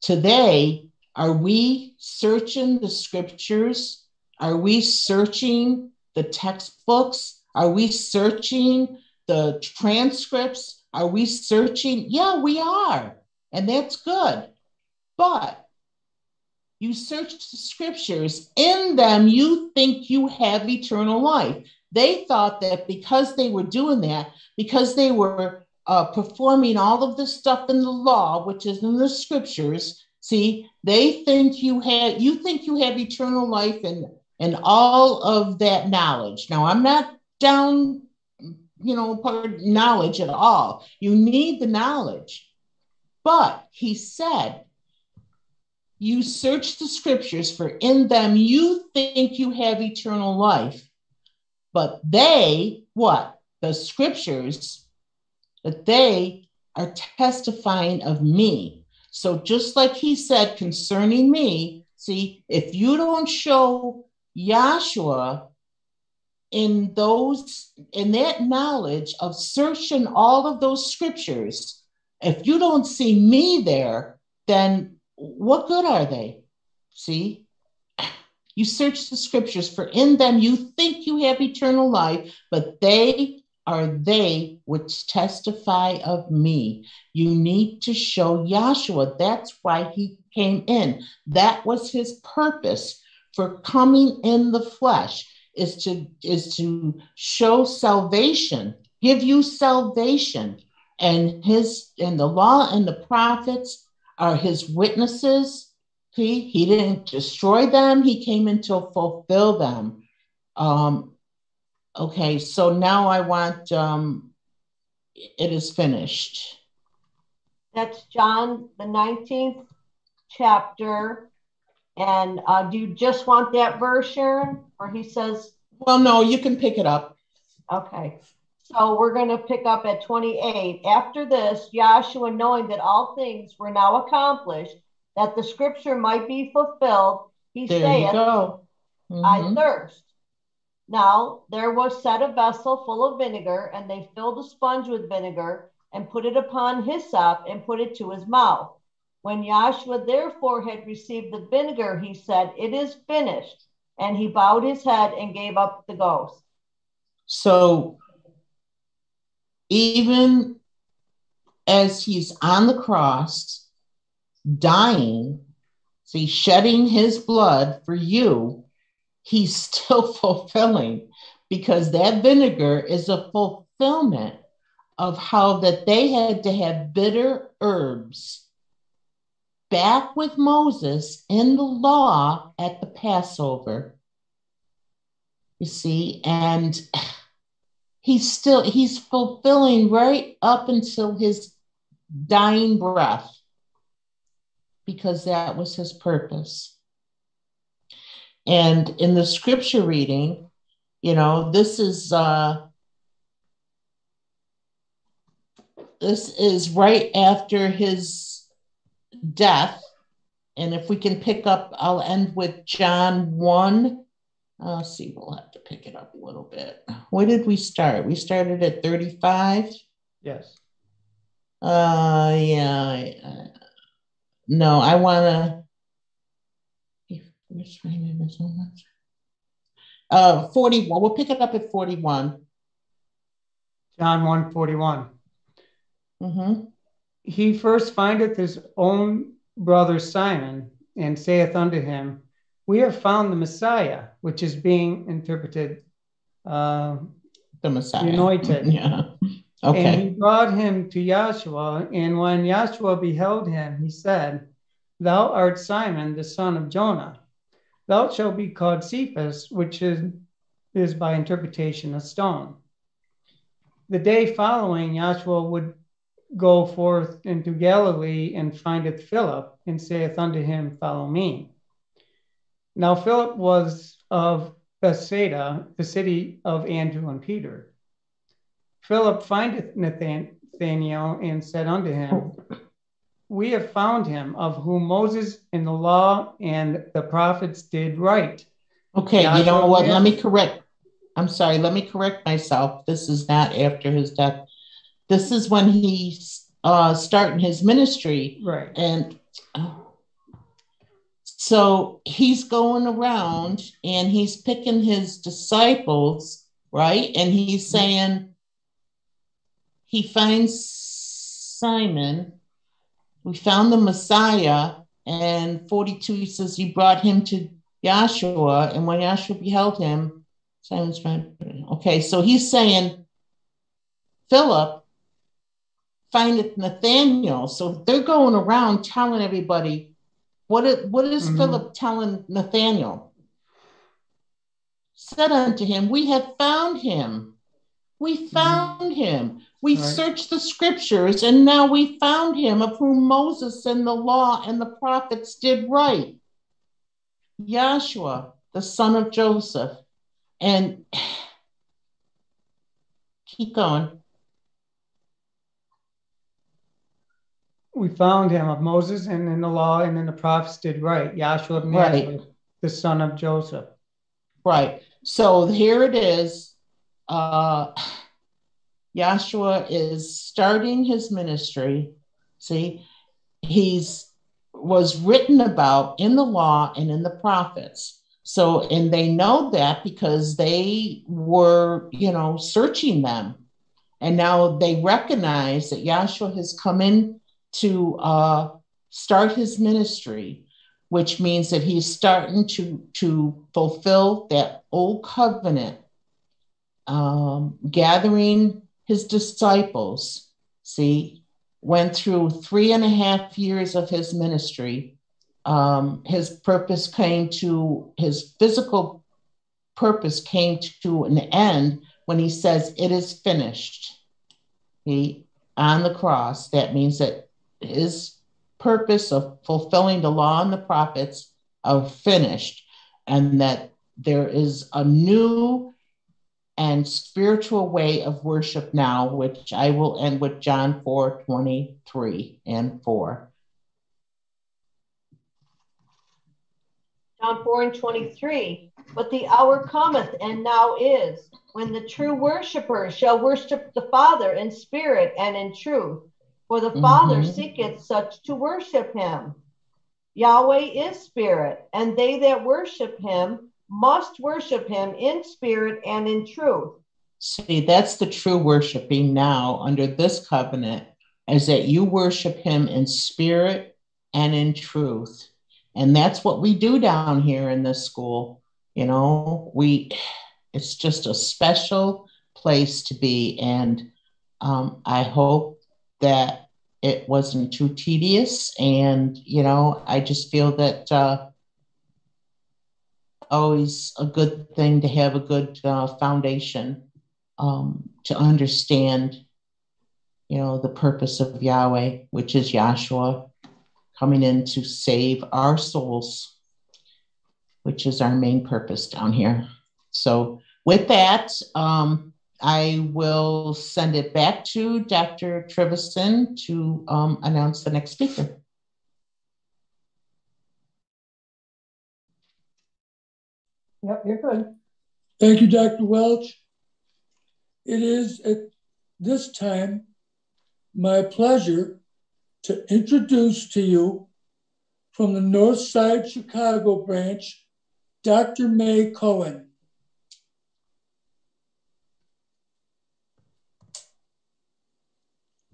today, are we searching the scriptures? Are we searching the textbooks? Are we searching the transcripts? Are we searching? Yeah, we are. And that's good. But you search the scriptures, in them you think you have eternal life. They thought that because they were doing that, because they were uh, performing all of the stuff in the law, which is in the scriptures, see, they think you have you think you have eternal life and and all of that knowledge. Now, I'm not down, you know, part knowledge at all. You need the knowledge. But he said, you search the scriptures, for in them you think you have eternal life. But they, what? The scriptures, that they are testifying of me. So just like he said concerning me, see, if you don't show Yahshua in those in that knowledge of searching all of those scriptures, if you don't see me there, then what good are they? See? You search the scriptures, for in them you think you have eternal life, but they are they which testify of me. You need to show Yahshua. That's why he came in. That was his purpose for coming in the flesh is to is to show salvation, give you salvation. And his and the law and the prophets are his witnesses. He he didn't destroy them, he came in to fulfill them. Um, okay, so now I want um, it is finished. That's John, the 19th chapter, and uh, do you just want that verse, Sharon? Or he says, Well, no, you can pick it up. okay. So we're going to pick up at 28. After this, Yahshua, knowing that all things were now accomplished, that the scripture might be fulfilled, he There saith, go. I mm-hmm. thirst. Now there was set a vessel full of vinegar, and they filled a sponge with vinegar, and put it upon hyssop, and put it to his mouth. When Yahshua therefore had received the vinegar, he said, It is finished. And he bowed his head and gave up the ghost. So even as he's on the cross, dying, see, shedding his blood for you, he's [LAUGHS] still fulfilling because that vinegar is a fulfillment of how that they had to have bitter herbs back with Moses in the law at the Passover. You see, and [SIGHS] he's still he's fulfilling right up until his dying breath because that was his purpose. And in the scripture reading, you know, this is uh this is right after his death. And if we can pick up, I'll end with John 1. Uh, see, we'll have to pick it up a little bit. Where did we start? We started at 35. Yes. Uh, yeah. I- uh, no, I want to. Which is so much? Uh, 41. We'll pick it up at 41. John 141. Mm-hmm. He first findeth his own brother Simon and saith unto him, We have found the Messiah, which is being interpreted uh, The Messiah. Anointed. [LAUGHS] Yeah. And he brought him to Yahshua, and when Yahshua beheld him, he said, Thou art Simon, the son of Jonah. Thou shalt be called Cephas, which is, is by interpretation a stone. The day following, Yahshua would go forth into Galilee and findeth Philip, and saith unto him, Follow me. Now Philip was of Bethsaida, the city of Andrew and Peter. Philip findeth Nathanael and said unto him, We have found him of whom Moses in the law and the prophets did write. Okay, you know what? Let me correct. I'm sorry, let me correct myself. This is not after his death. This is when he's uh starting his ministry Right. and oh. so he's going around and he's picking his disciples, right? And he's saying he finds Simon. We found the Messiah, And 42, he says he brought him to Yahshua, and when Yahshua beheld him, Simon's right. okay, so he's saying Philip findeth Nathaniel. So they're going around telling everybody what. What is mm-hmm. Philip telling Nathaniel? Said unto him, We have found him. We mm-hmm. found mm-hmm. him. We right. searched the scriptures, and now we found him, of whom Moses and the law and the prophets did write. Yahshua, the son of Joseph. And [SIGHS] keep going. We found him of Moses and in the law, and then the prophets did write. Of Nazareth, right. the son of Joseph. Right. So here it is. Uh, Yahshua is starting his ministry. See, he's was written about in the law and in the prophets. So, and they know that because they were, you know, searching them. And now they recognize that Yahshua has come in to uh, start his ministry, which means that he's starting to, to fulfill that old covenant, um, gathering his disciples, see, went through three and a half years of his ministry. Um, his purpose came to, his physical purpose came to an end when he says, It is finished. He, on the cross, that means that his purpose of fulfilling the law and the prophets are finished, and that there is a new and spiritual way of worship now, which I will end with John 4 23 and 4. John 4 and 23. But the hour cometh and now is when the true worshippers shall worship the Father in spirit and in truth. For the Father mm-hmm. seeketh such to worship him. Yahweh is spirit, and they that worship him must worship him in spirit and in truth. See, that's the true worshiping now under this covenant, is that you worship him in spirit and in truth. And that's what we do down here in this school. You know, we, it's just a special place to be. And um, I hope that it wasn't too tedious. And, you know, I just feel that uh, always a good thing to have a good uh, foundation um, to understand, you know, the purpose of Yahweh, which is Yahshua coming in to save our souls, which is our main purpose down here. So, with that, um, I will send it back to Dr. Trivison to um, announce the next speaker. Yep, you're good. Thank you, Dr. Welch. It is at this time my pleasure to introduce to you from the North Side Chicago branch, Dr. May Cohen.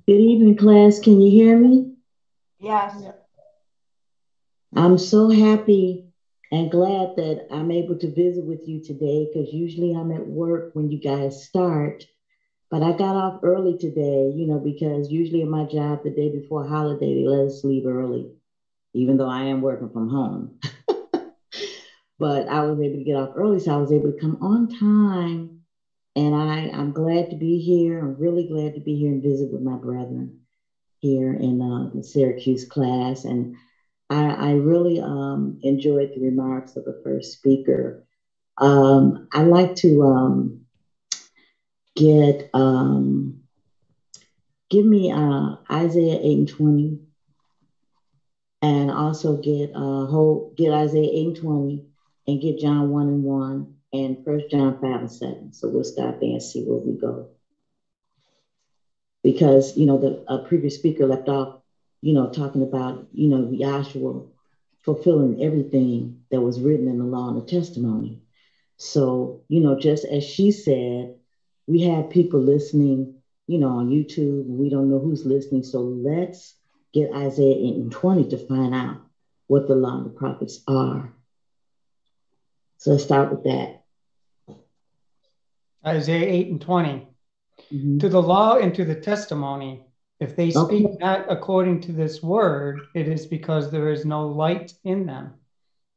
Good evening, class. Can you hear me? Yes. I'm so happy and glad that I'm able to visit with you today because usually I'm at work when you guys start. But I got off early today, you know, because usually at my job the day before holiday, they let us leave early, even though I am working from home. [LAUGHS] but I was able to get off early, so I was able to come on time. And I, I'm glad to be here. I'm really glad to be here and visit with my brethren here in uh, the Syracuse class. And I, I really um, enjoyed the remarks of the first speaker. Um, I like to um, get um, give me uh, Isaiah 8 and 20, and also get uh, whole get Isaiah 8 and 20, and get John 1 and 1, and First John 5 and 7. So we'll stop there and see where we go. Because you know the uh, previous speaker left off you know, talking about, you know, Yahshua fulfilling everything that was written in the law and the testimony. So, you know, just as she said, we have people listening, you know, on YouTube. We don't know who's listening. So let's get Isaiah 8 and 20 to find out what the law and the prophets are. So let's start with that. Isaiah 8 and 20. Mm-hmm. To the law and to the testimony, if they speak okay. not according to this word, it is because there is no light in them.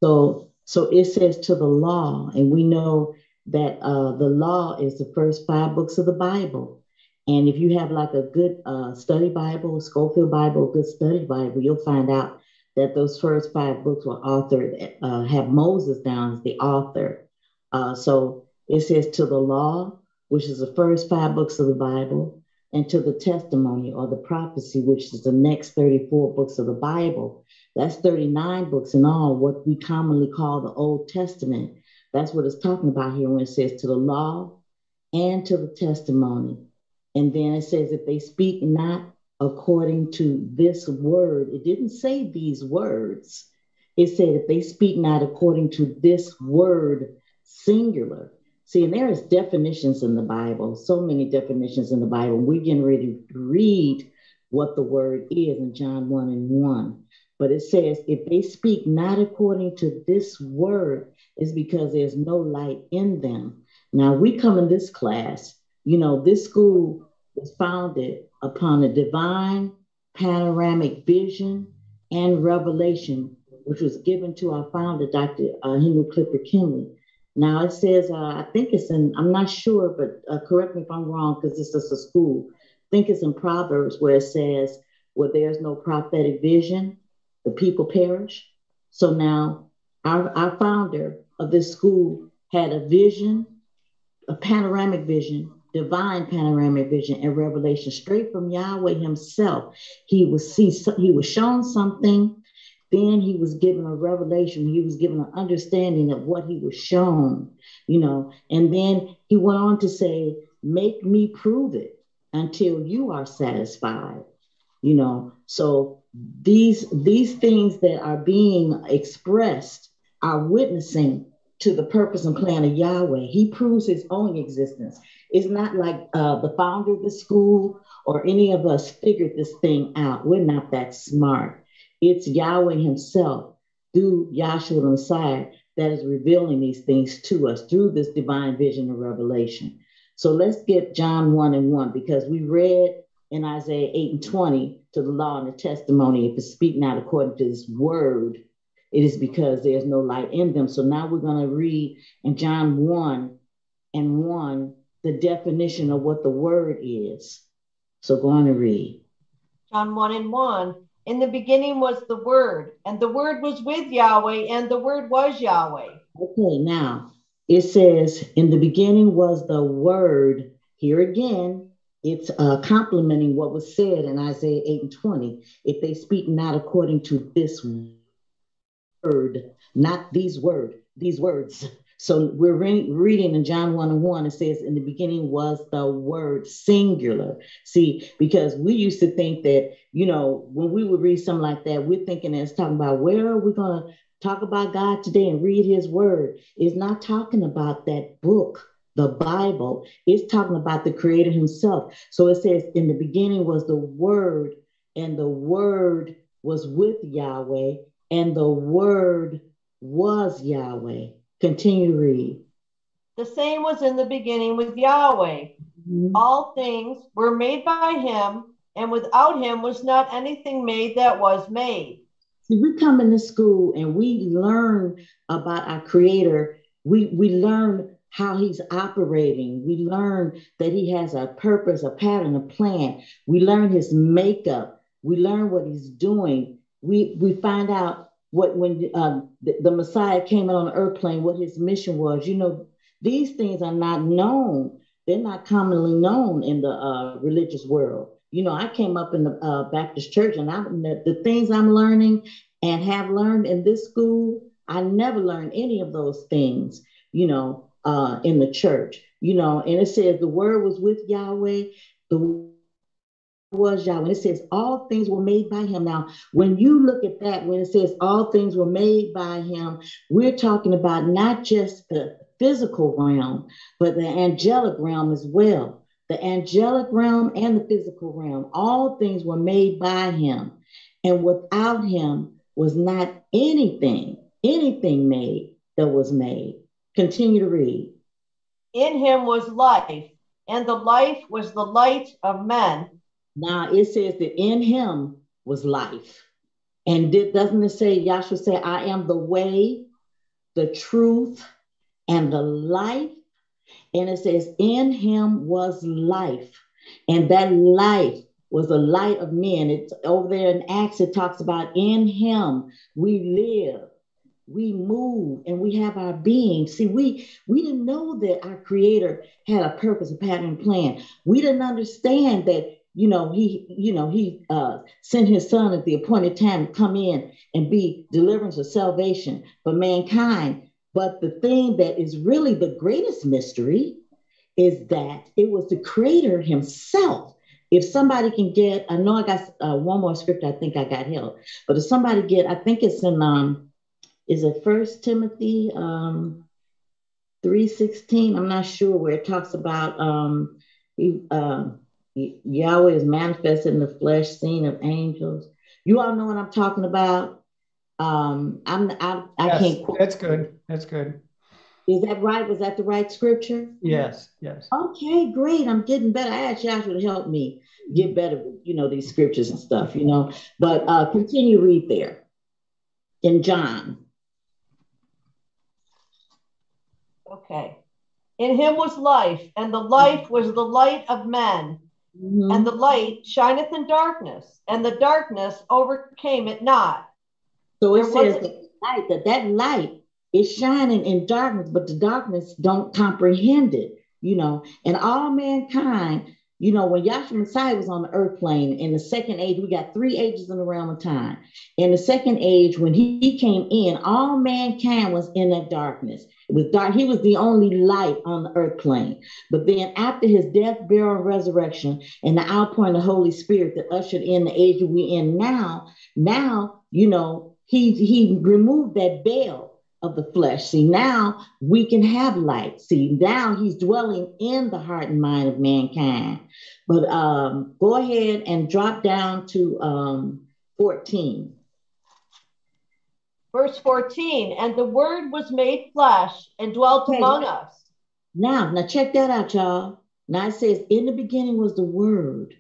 So, so it says to the law, and we know that uh, the law is the first five books of the Bible. And if you have like a good uh, study Bible, Scofield Bible, good study Bible, you'll find out that those first five books were authored, uh, have Moses down as the author. Uh, so it says to the law, which is the first five books of the Bible, and to the testimony or the prophecy, which is the next 34 books of the Bible. That's 39 books in all, what we commonly call the Old Testament. That's what it's talking about here when it says to the law and to the testimony. And then it says, if they speak not according to this word, it didn't say these words. It said, if they speak not according to this word, singular. See, and there is definitions in the Bible, so many definitions in the Bible. We're getting ready to read what the word is in John 1 and 1. But it says, if they speak not according to this word, it's because there's no light in them. Now, we come in this class, you know, this school was founded upon a divine panoramic vision and revelation, which was given to our founder, Dr. Uh, Henry Clifford Kinley. Now it says, uh, I think it's in, I'm not sure, but uh, correct me if I'm wrong because this is a school. I think it's in Proverbs where it says, where there's no prophetic vision, the people perish. So now our, our founder of this school had a vision, a panoramic vision, divine panoramic vision and revelation straight from Yahweh himself. He was see, he was shown something then he was given a revelation. He was given an understanding of what he was shown, you know. And then he went on to say, Make me prove it until you are satisfied, you know. So these these things that are being expressed are witnessing to the purpose and plan of Yahweh. He proves his own existence. It's not like uh, the founder of the school or any of us figured this thing out. We're not that smart. It's Yahweh Himself through Yahshua the Messiah that is revealing these things to us through this divine vision of revelation. So let's get John 1 and 1 because we read in Isaiah 8 and 20 to the law and the testimony, if it speak not according to this word, it is because there's no light in them. So now we're going to read in John 1 and 1 the definition of what the word is. So go on and read. John 1 and 1 in the beginning was the Word, and the Word was with Yahweh, and the Word was Yahweh. Okay, now it says, in the beginning was the Word. Here again, it's uh, complementing what was said in Isaiah 8 and 20. If they speak not according to this word, not these word, these words, so we're re- reading in John 1 and 1, it says, In the beginning was the word singular. See, because we used to think that, you know, when we would read something like that, we're thinking it's talking about where are we going to talk about God today and read his word. It's not talking about that book, the Bible. It's talking about the creator himself. So it says, In the beginning was the word, and the word was with Yahweh, and the word was Yahweh. Continue to read. The same was in the beginning with Yahweh. Mm-hmm. All things were made by him, and without him was not anything made that was made. See, we come into school and we learn about our creator. We we learn how he's operating. We learn that he has a purpose, a pattern, a plan. We learn his makeup. We learn what he's doing. We we find out what when uh, the, the, Messiah came on an airplane, what his mission was. You know, these things are not known. They're not commonly known in the uh, religious world. You know, I came up in the uh, Baptist church, and I the, the things I'm learning and have learned in this school, I never learned any of those things. You know, uh, in the church. You know, and it says the word was with Yahweh. The was Yahweh. When it says all things were made by him. Now, when you look at that, when it says all things were made by him, we're talking about not just the physical realm, but the angelic realm as well. The angelic realm and the physical realm, all things were made by him. And without him was not anything, anything made that was made. Continue to read. In him was life, and the life was the light of men. Now it says that in him was life. And did, doesn't it say, Yahshua said, I am the way, the truth, and the life? And it says, in him was life. And that life was the light of men. It's over there in Acts, it talks about in him we live, we move, and we have our being. See, we we didn't know that our creator had a purpose, a pattern, plan. We didn't understand that you know, he, you know, he uh, sent his son at the appointed time to come in and be deliverance or salvation for mankind. But the thing that is really the greatest mystery is that it was the creator himself. If somebody can get, I know I got uh, one more script, I think I got help, but if somebody get, I think it's in, um, is it First Timothy um, 3.16? I'm not sure where it talks about, um, he, uh, Yahweh is manifested in the flesh, seen of angels. You all know what I'm talking about. Um, I'm I, I yes, can't. That's good. That's good. Is that right? Was that the right scripture? Yes. Yes. Okay, great. I'm getting better. I asked Yahshua to help me get better with you know these scriptures and stuff. You know, but uh, continue read there in John. Okay. In him was life, and the life was the light of men. Mm-hmm. And the light shineth in darkness, and the darkness overcame it not. So it there says that light, that that light is shining in darkness, but the darkness don't comprehend it, you know. And all mankind, you know, when Yahshua Messiah was on the earth plane in the second age, we got three ages in the realm of time. In the second age, when he came in, all mankind was in that darkness. It was dark. He was the only light on the earth plane. But then after his death, burial, and resurrection, and the outpouring of the Holy Spirit that ushered in the age that we're in now, now, you know, he he removed that veil of the flesh. See, now we can have light. See, now he's dwelling in the heart and mind of mankind. But um, go ahead and drop down to um, 14. Verse 14, and the word was made flesh and dwelt okay. among us. Now, now check that out, y'all. Now it says, in the beginning was the word.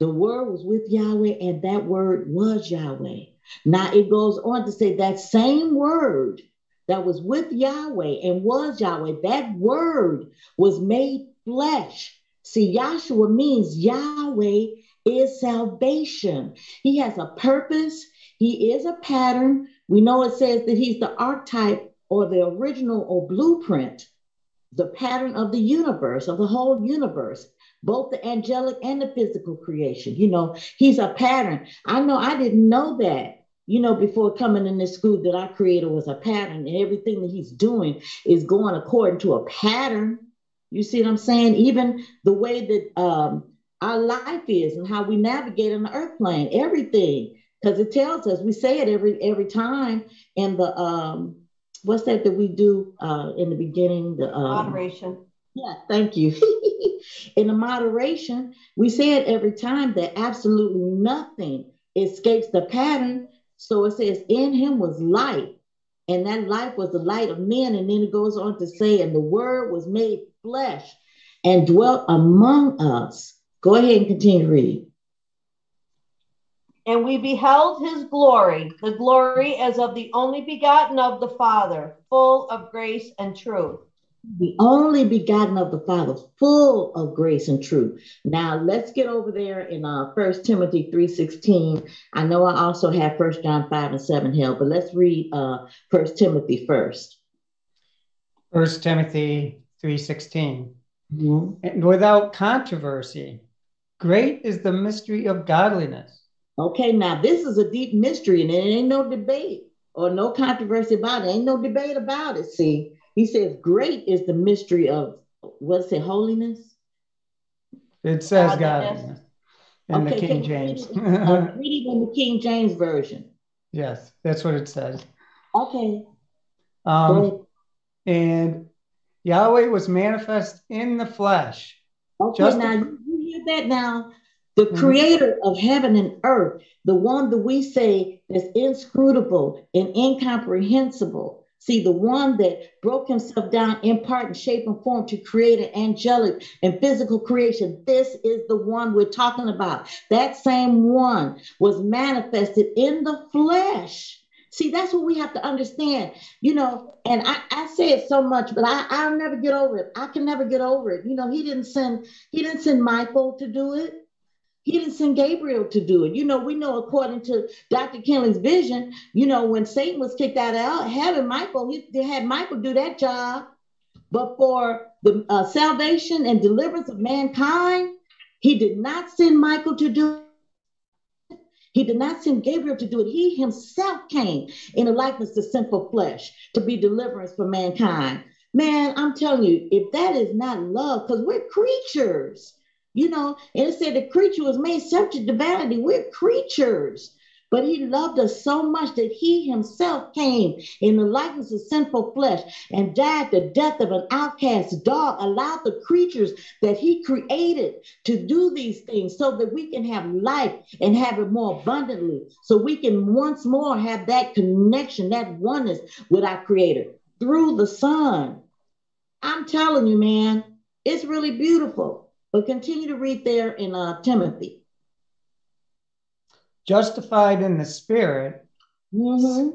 The word was with Yahweh, and that word was Yahweh. Now it goes on to say that same word that was with Yahweh and was Yahweh, that word was made flesh. See, Yahshua means Yahweh is salvation. He has a purpose, He is a pattern, we know it says that he's the archetype or the original or blueprint, the pattern of the universe, of the whole universe, both the angelic and the physical creation. You know, he's a pattern. I know I didn't know that, you know, before coming in this school that I created was a pattern and everything that he's doing is going according to a pattern. You see what I'm saying? Even the way that um, our life is and how we navigate on the earth plane, everything. Because it tells us we say it every every time. And the um what's that that we do uh in the beginning? The um, moderation. Yeah thank you. [LAUGHS] In the moderation we say it every time that absolutely nothing escapes the pattern so it says in him was light and that life was the light of men. And then it goes on to say and the word was made flesh and dwelt among us. Go ahead and continue to read. And we beheld his glory, the glory as of the only begotten of the Father, full of grace and truth. The only begotten of the Father, full of grace and truth. Now let's get over there in uh First Timothy 3:16. I know I also have First John 5 and 7 held, but let's read uh First Timothy first. First Timothy 3:16. Mm-hmm. And without controversy, great is the mystery of godliness. Okay, now this is a deep mystery, and there ain't no debate or no controversy about it. Ain't no debate about it. See, he says, Great is the mystery of what's it, holiness? It says godliness in okay, the King James. [LAUGHS] uh, read it in the King James Version. Yes, that's what it says. Okay. Um, and Yahweh was manifest in the flesh. Okay, Just now to... you hear that now the mm-hmm. creator of heaven and earth, the one that we say is inscrutable and incomprehensible. See, the one that broke himself down in part and shape and form to create an angelic and physical creation. This is the one we're talking about. That same one was manifested in the flesh. See, that's what we have to understand, you know. And I, I say it so much, but I, I'll never get over it. I can never get over it. You know, he didn't send he didn't send Michael to do it. He didn't send Gabriel to do it. You know, we know according to Dr. Kinley's vision, you know, when Satan was kicked out of heaven, Michael, he, they had Michael do that job. But for the uh, salvation and deliverance of mankind, he did not send Michael to do it. He did not send Gabriel to do it. He himself came in a likeness to sinful flesh to be deliverance for mankind. Man, I'm telling you, if that is not love, because we're creatures. You know, and it said the creature was made subject to vanity. We're creatures. But he loved us so much that he himself came in the likeness of sinful flesh and died the death of an outcast dog, allowed the creatures that he created to do these things so that we can have life and have it more abundantly. So we can once more have that connection, that oneness with our creator through the Son. I'm telling you, man, it's really beautiful. But continue to read there in uh, Timothy. Justified in the spirit, Mm-hmm.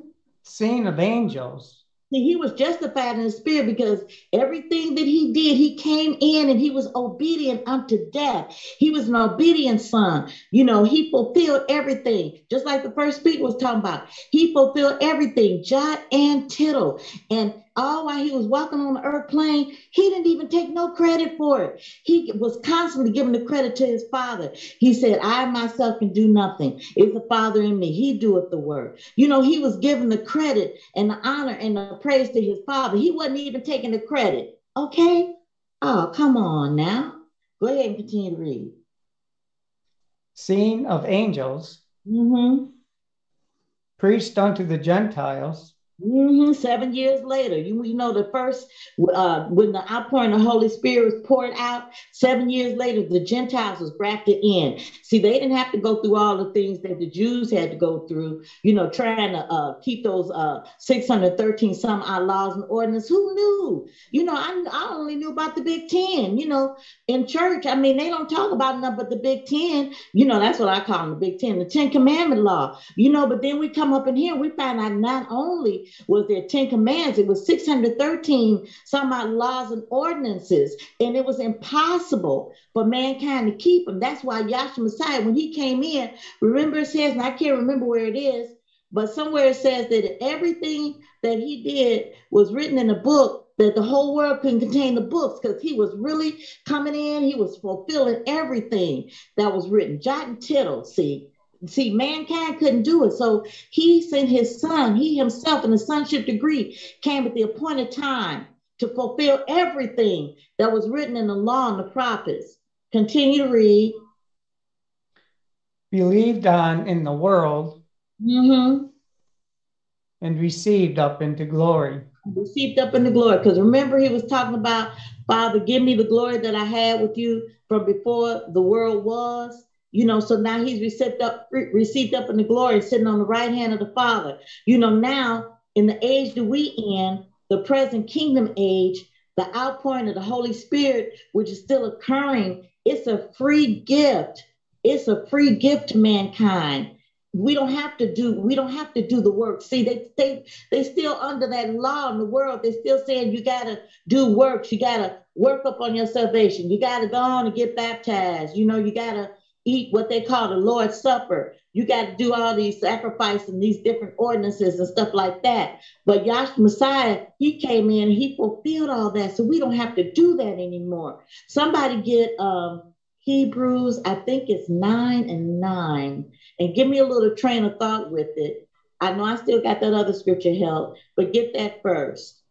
seen of angels, See, he was justified in the spirit because everything that he did, he came in and he was obedient unto death. He was an obedient son. You know, he fulfilled everything, just like the first speaker was talking about. He fulfilled everything, jot and tittle. And all while he was walking on the earth plane, he didn't even take no credit for it. He was constantly giving the credit to his father. He said, I myself can do nothing. It's the father in me. He doeth the work. You know, he was giving the credit and the honor and the praise to his father. He wasn't even taking the credit. Okay? Oh, come on now. Go ahead and continue to read. seen of angels, Mm-hmm. preached unto the Gentiles, hmm Seven years later, you, you know, the first, uh, when the outpouring of the Holy Spirit was poured out, seven years later, the Gentiles was grafted in. See, they didn't have to go through all the things that the Jews had to go through, you know, trying to uh, keep those uh, 613 some odd laws and ordinances. Who knew? You know, I, I only knew about the Big Ten, you know, in church. I mean, they don't talk about nothing but the Big Ten. You know, that's what I call them, the Big Ten, the Ten Commandment law, you know, but then we come up in here, we find out not only was their 10 commands, it was 613 some odd laws and ordinances, and it was impossible for mankind to keep them. That's why Yahshua Messiah, when he came in, remember it says, and I can't remember where it is, but somewhere it says that everything that he did was written in a book that the whole world couldn't contain the books because he was really coming in, he was fulfilling everything that was written, jot and tittle, see. See, mankind couldn't do it. So he sent his son, he himself in the sonship degree came at the appointed time to fulfill everything that was written in the law and the prophets. Continue to read. believed on in the world, Mm-hmm. and received up into glory. Received up into glory. Because remember, he was talking about, Father, give me the glory that I had with you from before the world was. You know, so now he's received up, received up in the glory, sitting on the right hand of the Father. You know, now in the age that we in, the present kingdom age, the outpouring of the Holy Spirit, which is still occurring, it's a free gift. It's a free gift to mankind. We don't have to do, we don't have to do the work. See, they they they still under that law in the world. They're still saying you gotta do works, you gotta work up on your salvation, you gotta go on and get baptized, you know, you gotta eat what they call the Lord's Supper. You got to do all these sacrifices and these different ordinances and stuff like that. But Yahshua Messiah, he came in, he fulfilled all that. So we don't have to do that anymore. Somebody get um, Hebrews, I think it's nine and nine, and give me a little train of thought with it. I know I still got that other scripture held, but get that first.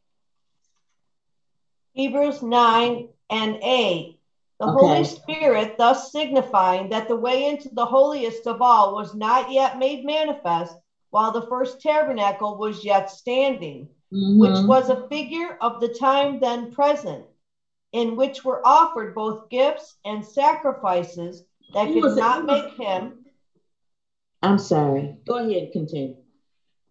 Hebrews 9 and 8. The Okay. Holy Spirit thus signifying that the way into the holiest of all was not yet made manifest, while the first tabernacle was yet standing, which Mhm. was a figure of the time then present, in which were offered both gifts and sacrifices that He could was a- not make him I'm sorry. Go ahead continue.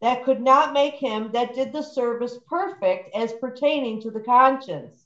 That could not make him that did the service perfect as pertaining to the conscience.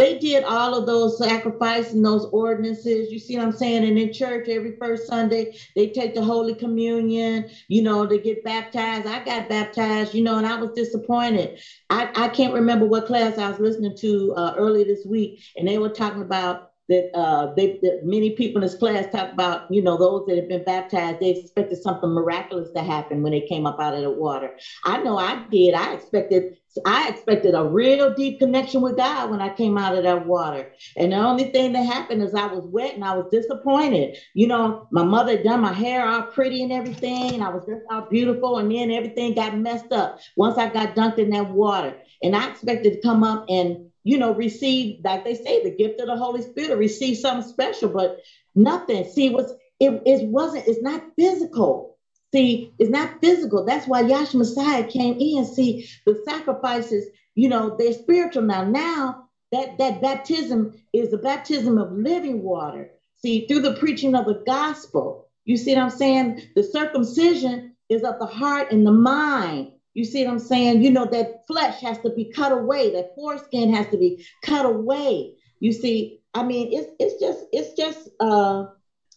They did all of those sacrifices and those ordinances. You see what I'm saying? And in church, every first Sunday, they take the Holy Communion, you know, they get baptized. I got baptized, you know, and I was disappointed. I, I can't remember what class I was listening to uh, earlier this week, and they were talking about that uh, they that many people in this class talk about, you know, those that have been baptized, they expected something miraculous to happen when they came up out of the water. I know I did. I expected I expected a real deep connection with God when I came out of that water. And the only thing that happened is I was wet and I was disappointed. You know, my mother had done my hair all pretty and everything, and I was just all beautiful, and then everything got messed up once I got dunked in that water. And I expected to come up and you know, receive, like they say, the gift of the Holy Spirit, receive something special, but nothing. See, was it, it wasn't, it's not physical. See, it's not physical. That's why Yahshua Messiah came in. See, the sacrifices, you know, they're spiritual now. Now that that baptism is the baptism of living water. See, through the preaching of the gospel. You see what I'm saying? The circumcision is of the heart and the mind. You see what I'm saying? You know, that flesh has to be cut away, that foreskin has to be cut away. You see, I mean, it's it's just it's just uh,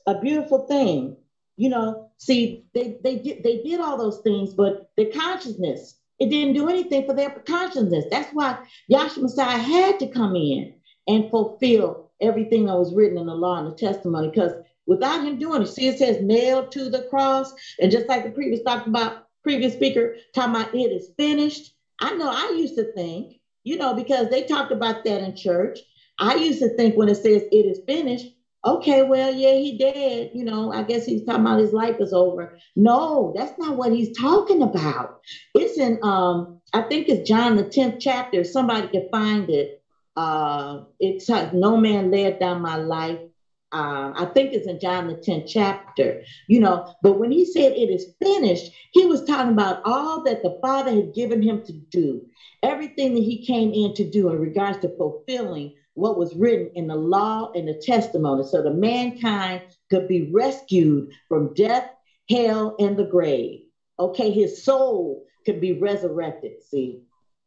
a beautiful thing. You know, see, they they did they did all those things, but the consciousness, it didn't do anything for their consciousness. That's why Yahshua Messiah had to come in and fulfill everything that was written in the law and the testimony, because without him doing it, see, it says nailed to the cross. And just like the previous talked about, previous speaker talking about it is finished. I know I used to think, you know, because they talked about that in church. I used to think when it says it is finished, okay, well, yeah, he did. You know, I guess he's talking about his life is over. No, that's not what he's talking about. It's in um, I think it's John the 10th chapter. Somebody can find it. Uh, it's no man laid down my life uh, I think it's in John the 10th chapter, you know, but when he said it is finished, he was talking about all that the Father had given him to do, everything that he came in to do in regards to fulfilling what was written in the law and the testimony, so that mankind could be rescued from death, hell, and the grave. Okay, his soul could be resurrected. See,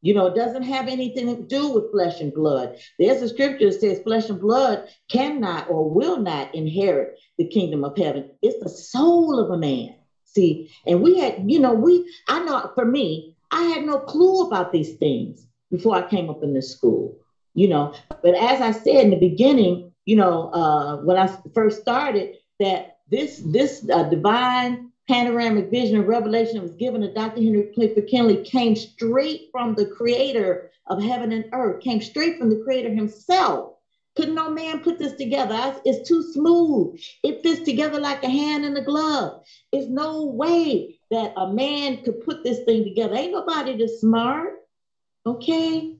you know, it doesn't have anything to do with flesh and blood. There's a scripture that says flesh and blood cannot or will not inherit the kingdom of heaven. It's the soul of a man. See, and we had, you know, we, I know for me, I had no clue about these things before I came up in this school, you know. But as I said in the beginning, you know, uh, when I first started, that this this uh, divine panoramic vision and revelation that was given to Dr. Henry Clifford Kinley came straight from the creator of heaven and earth, came straight from the creator himself. Could no man put this together? It's too smooth. It fits together like a hand in a glove. It's no way that a man could put this thing together. Ain't nobody this smart. Okay.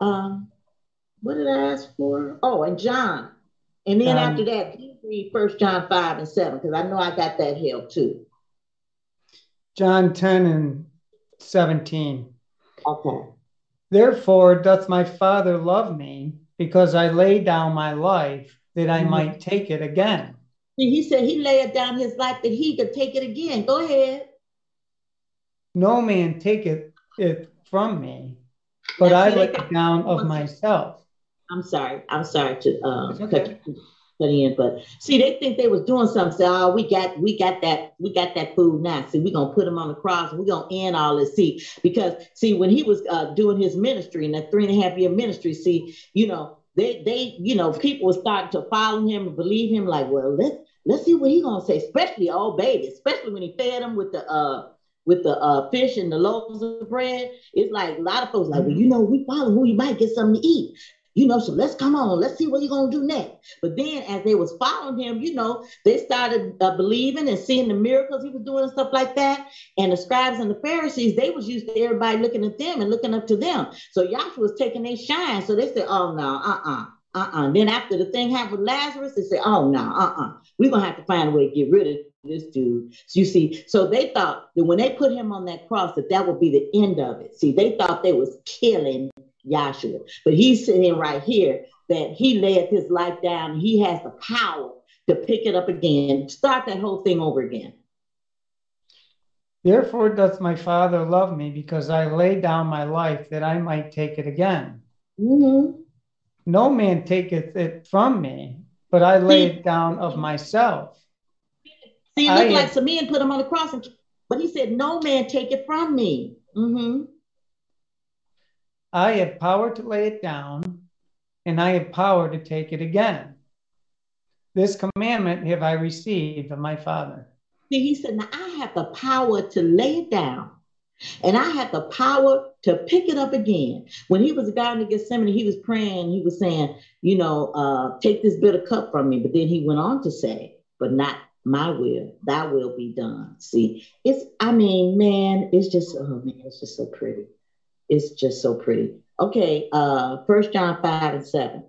Um, what did I ask for? Oh, and John. And then um, after that, please read First John 5 and 7, because I know I got that help too. John 10 and 17. Okay. Therefore doth my Father love me, because I lay down my life that I mm-hmm. might take it again. He said he laid down his life that he could take it again. Go ahead. No man taketh it from me, but I lay it down of myself. I'm sorry. I'm sorry to uh, okay put in. But see, they think they was doing something. Say, oh, we got we got that we got that food now. See, we're gonna put him on the cross we're gonna end all this. See, because see, when he was uh, doing his ministry in that three and a half year ministry, see, you know, they they you know people were starting to follow him and believe him. Like, well, let's let's see what he gonna say. Especially old baby, especially when he fed them with the uh with the uh, fish and the loaves of bread, it's like a lot of folks like, well, you know, we follow who you might get something to eat you know, so let's come on, let's see what he's gonna do next. But then as they was following him, you know, they started uh, believing and seeing the miracles he was doing and stuff like that. And the scribes and the Pharisees, they was used to everybody looking at them and looking up to them. So Yahshua was taking their shine. So they said, oh no, uh-uh. Uh-uh. Then after the thing happened with Lazarus, they said, oh no, uh-uh. We're gonna have to find a way to get rid of this dude. So you see, so they thought that when they put him on that cross, that that would be the end of it. See, they thought they was killing Yahshua. But he's saying right here that he laid his life down. He has the power to pick it up again, start that whole thing over again. Therefore doth my Father love me, because I lay down my life that I might take it again. Mm-hmm. No man taketh it from me, but I lay See- it down of myself. See, it I looked like some men put him on the cross, and, but he said, No man take it from me. Mm-hmm. I have power to lay it down, and I have power to take it again. This commandment have I received of my Father. See, he said, Now I have the power to lay it down, and I have the power to pick it up again. When he was down in Gethsemane, he was praying, he was saying, You know, uh, take this bitter cup from me. But then he went on to say, But not my will, thy will be done. See, it's, I mean, man, it's just, oh man, it's just so pretty. It's just so pretty. Okay, uh, First John 5 and 7.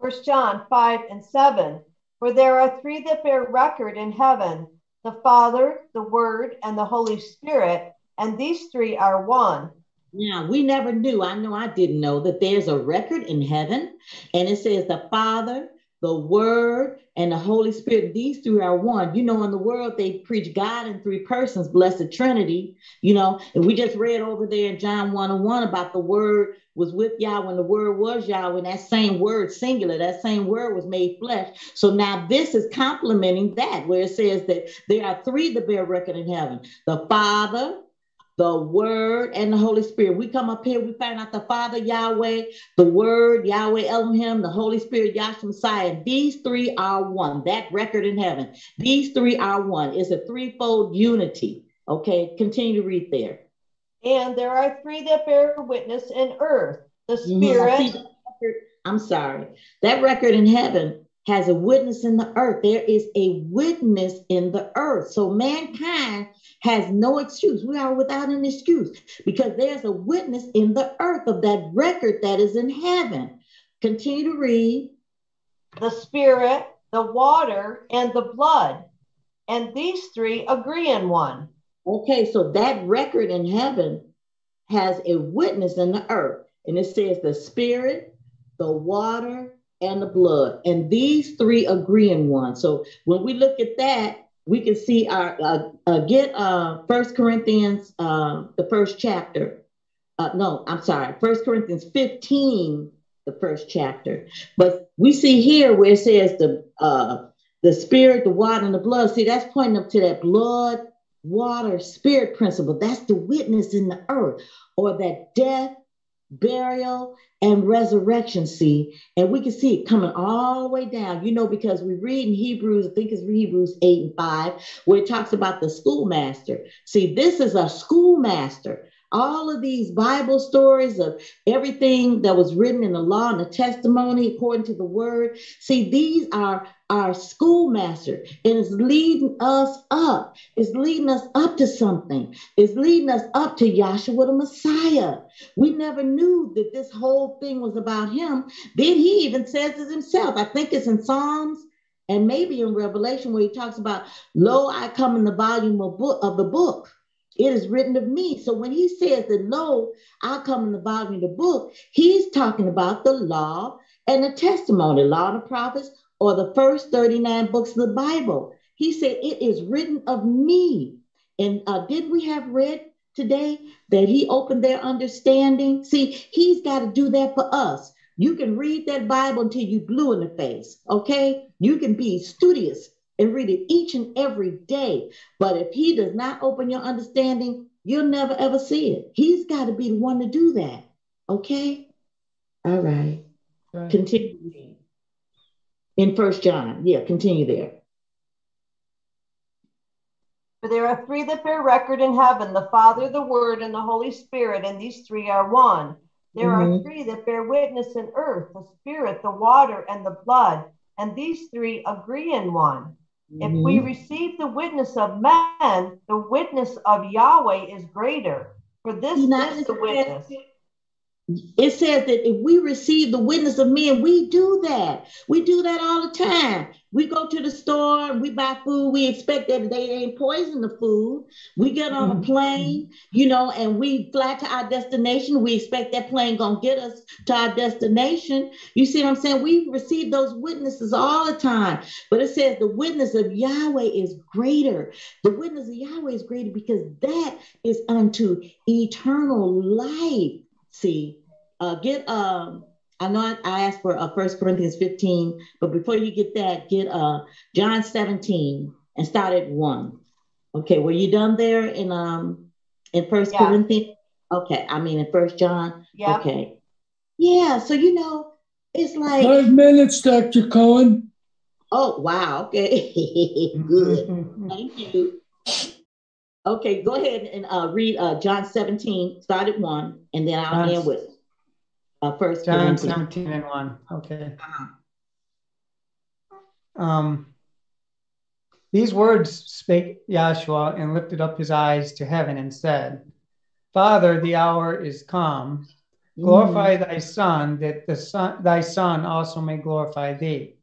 First John 5 and 7. For there are three that bear record in heaven the Father, the Word, and the Holy Spirit, and these three are one. Now, we never knew, I know I didn't know that there's a record in heaven, and it says the Father, the Word, and the Holy Spirit. These three are one. You know, in the world, they preach God in three persons, blessed Trinity, you know, and we just read over there in John 1 and 1 about the Word was with Yahweh, and the Word was Yahweh, and that same word, singular, that same word was made flesh. So now this is complementing that, where it says that there are three that bear record in heaven the Father, the Word and the Holy Spirit. We come up here, we find out the Father Yahweh, the Word Yahweh Elohim, the Holy Spirit Yahshua Messiah. These three are one. That record in heaven. These three are one. It's a threefold unity. Okay, continue to read there. And there are three that bear witness in earth the. Spirit. I'm sorry. That record in heaven has a witness in the earth. There is a witness in the earth. So mankind has no excuse. We are without an excuse because there's a witness in the earth of that record that is in heaven. Continue to read. the Spirit, the water, and the blood. And these three agree in one. Okay, so that record in heaven has a witness in the earth. And it says the spirit, the water, and the blood. And these three agree in one. So when we look at that, we can see our uh, uh, get uh First Corinthians, uh, the first chapter. Uh, no, I'm sorry, First Corinthians 15, the first chapter. But we see here where it says the uh the spirit, the water, and the blood. See, that's pointing up to that blood, water, spirit principle. That's the witness in the earth, or that death, burial, and resurrection. See, and we can see it coming all the way down, you know, because we read in Hebrews, I think it's Hebrews 8 and 5, where it talks about the schoolmaster. See, this is a schoolmaster. All of these Bible stories of everything that was written in the law and the testimony according to the word. See, these are our schoolmaster, and it's leading us up. It's leading us up to something. It's leading us up to Yahshua the Messiah. We never knew that this whole thing was about him. Then he even says it himself. I think it's in Psalms and maybe in Revelation where he talks about, "Lo, I come in the volume of book of the book." It is written of me. So when he says that, lo, I come in the volume of the book, he's talking about the law and the testimony, law and the prophets, or the first 39 books of the Bible. He said, It is written of me. And uh, did we have read today that he opened their understanding? See, he's got to do that for us. You can read that Bible until you blue in the face, okay? You can be studious and read it each and every day. But if he does not open your understanding, you'll never ever see it. He's got to be the one to do that, okay? All right. Right. Continue in First John. Yeah, continue there. For there are three that bear record in heaven the Father, the Word, and the Holy Spirit, and these three are one. There are Mhm. three that bear witness in earth the Spirit, the water, and the blood, and these three agree in one. If we Mhm. receive the witness of men, the witness of Yahweh is greater. For this is the witness. It says that if we receive the witness of men, we do that. We do that all the time. We go to the store, we buy food, we expect that they ain't poison the food. We get on a mm-hmm. plane, you know, and we fly to our destination. We expect that plane gonna get us to our destination. You see what I'm saying? We receive those witnesses all the time. But it says the witness of Yahweh is greater. The witness of Yahweh is greater because that is unto eternal life. See, uh, get um I know I, I asked for uh, 1 Corinthians 15, but before you get that, get uh, John 17 and start at 1. Okay, were you done there in um in First yeah. Corinthians? Okay, I mean in First John. Yeah. Okay. Yeah, so you know, it's like five minutes, Dr. Cohen. Oh wow, okay. [LAUGHS] Good. [LAUGHS] Thank you. Okay, go ahead and uh, read uh, John 17, start at 1, and then I'll end with uh, first John Corinthians. 17 and 1. Okay. Uh-huh. Um, these words spake Yahshua and lifted up his eyes to heaven and said, Father, the hour is come. Glorify mm. thy Son, that the son, thy Son also may glorify thee.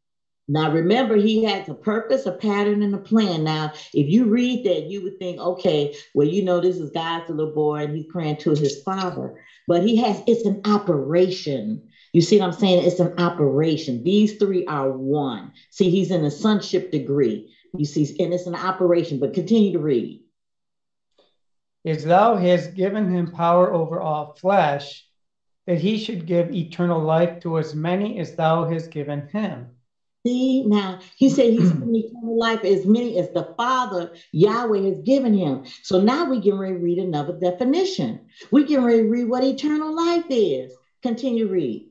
Now, remember, he has a purpose, a pattern, and a plan. Now, if you read that, you would think, okay, well, you know, this is God's little boy and he's praying to his father but he has it's an operation. You see what I'm saying? It's an operation. These three are one. See, he's in a sonship degree. You see, and it's an operation, but continue to read. As thou hast given him power over all flesh, that he should give eternal life to as many as thou hast given him. See, now he said he's given eternal life as many as the Father Yahweh has given him. So now we can read another definition. We can read what eternal life is. Continue read.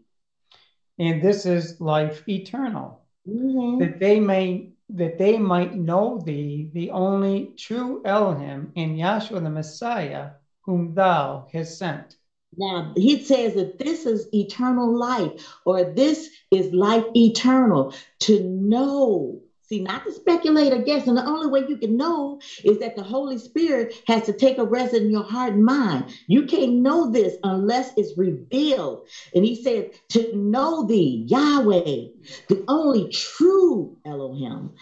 And this is life eternal, mm-hmm. that they may that they might know thee, the only true Elohim, and Yahshua the Messiah, whom thou hast sent. Now, he says that this is eternal life, or this is life eternal to know. See, not to speculate or guess. And the only way you can know is that the Holy Spirit has to take a rest in your heart and mind. You can't know this unless it's revealed. And he said, to know thee, Yahweh, the only true Elohim,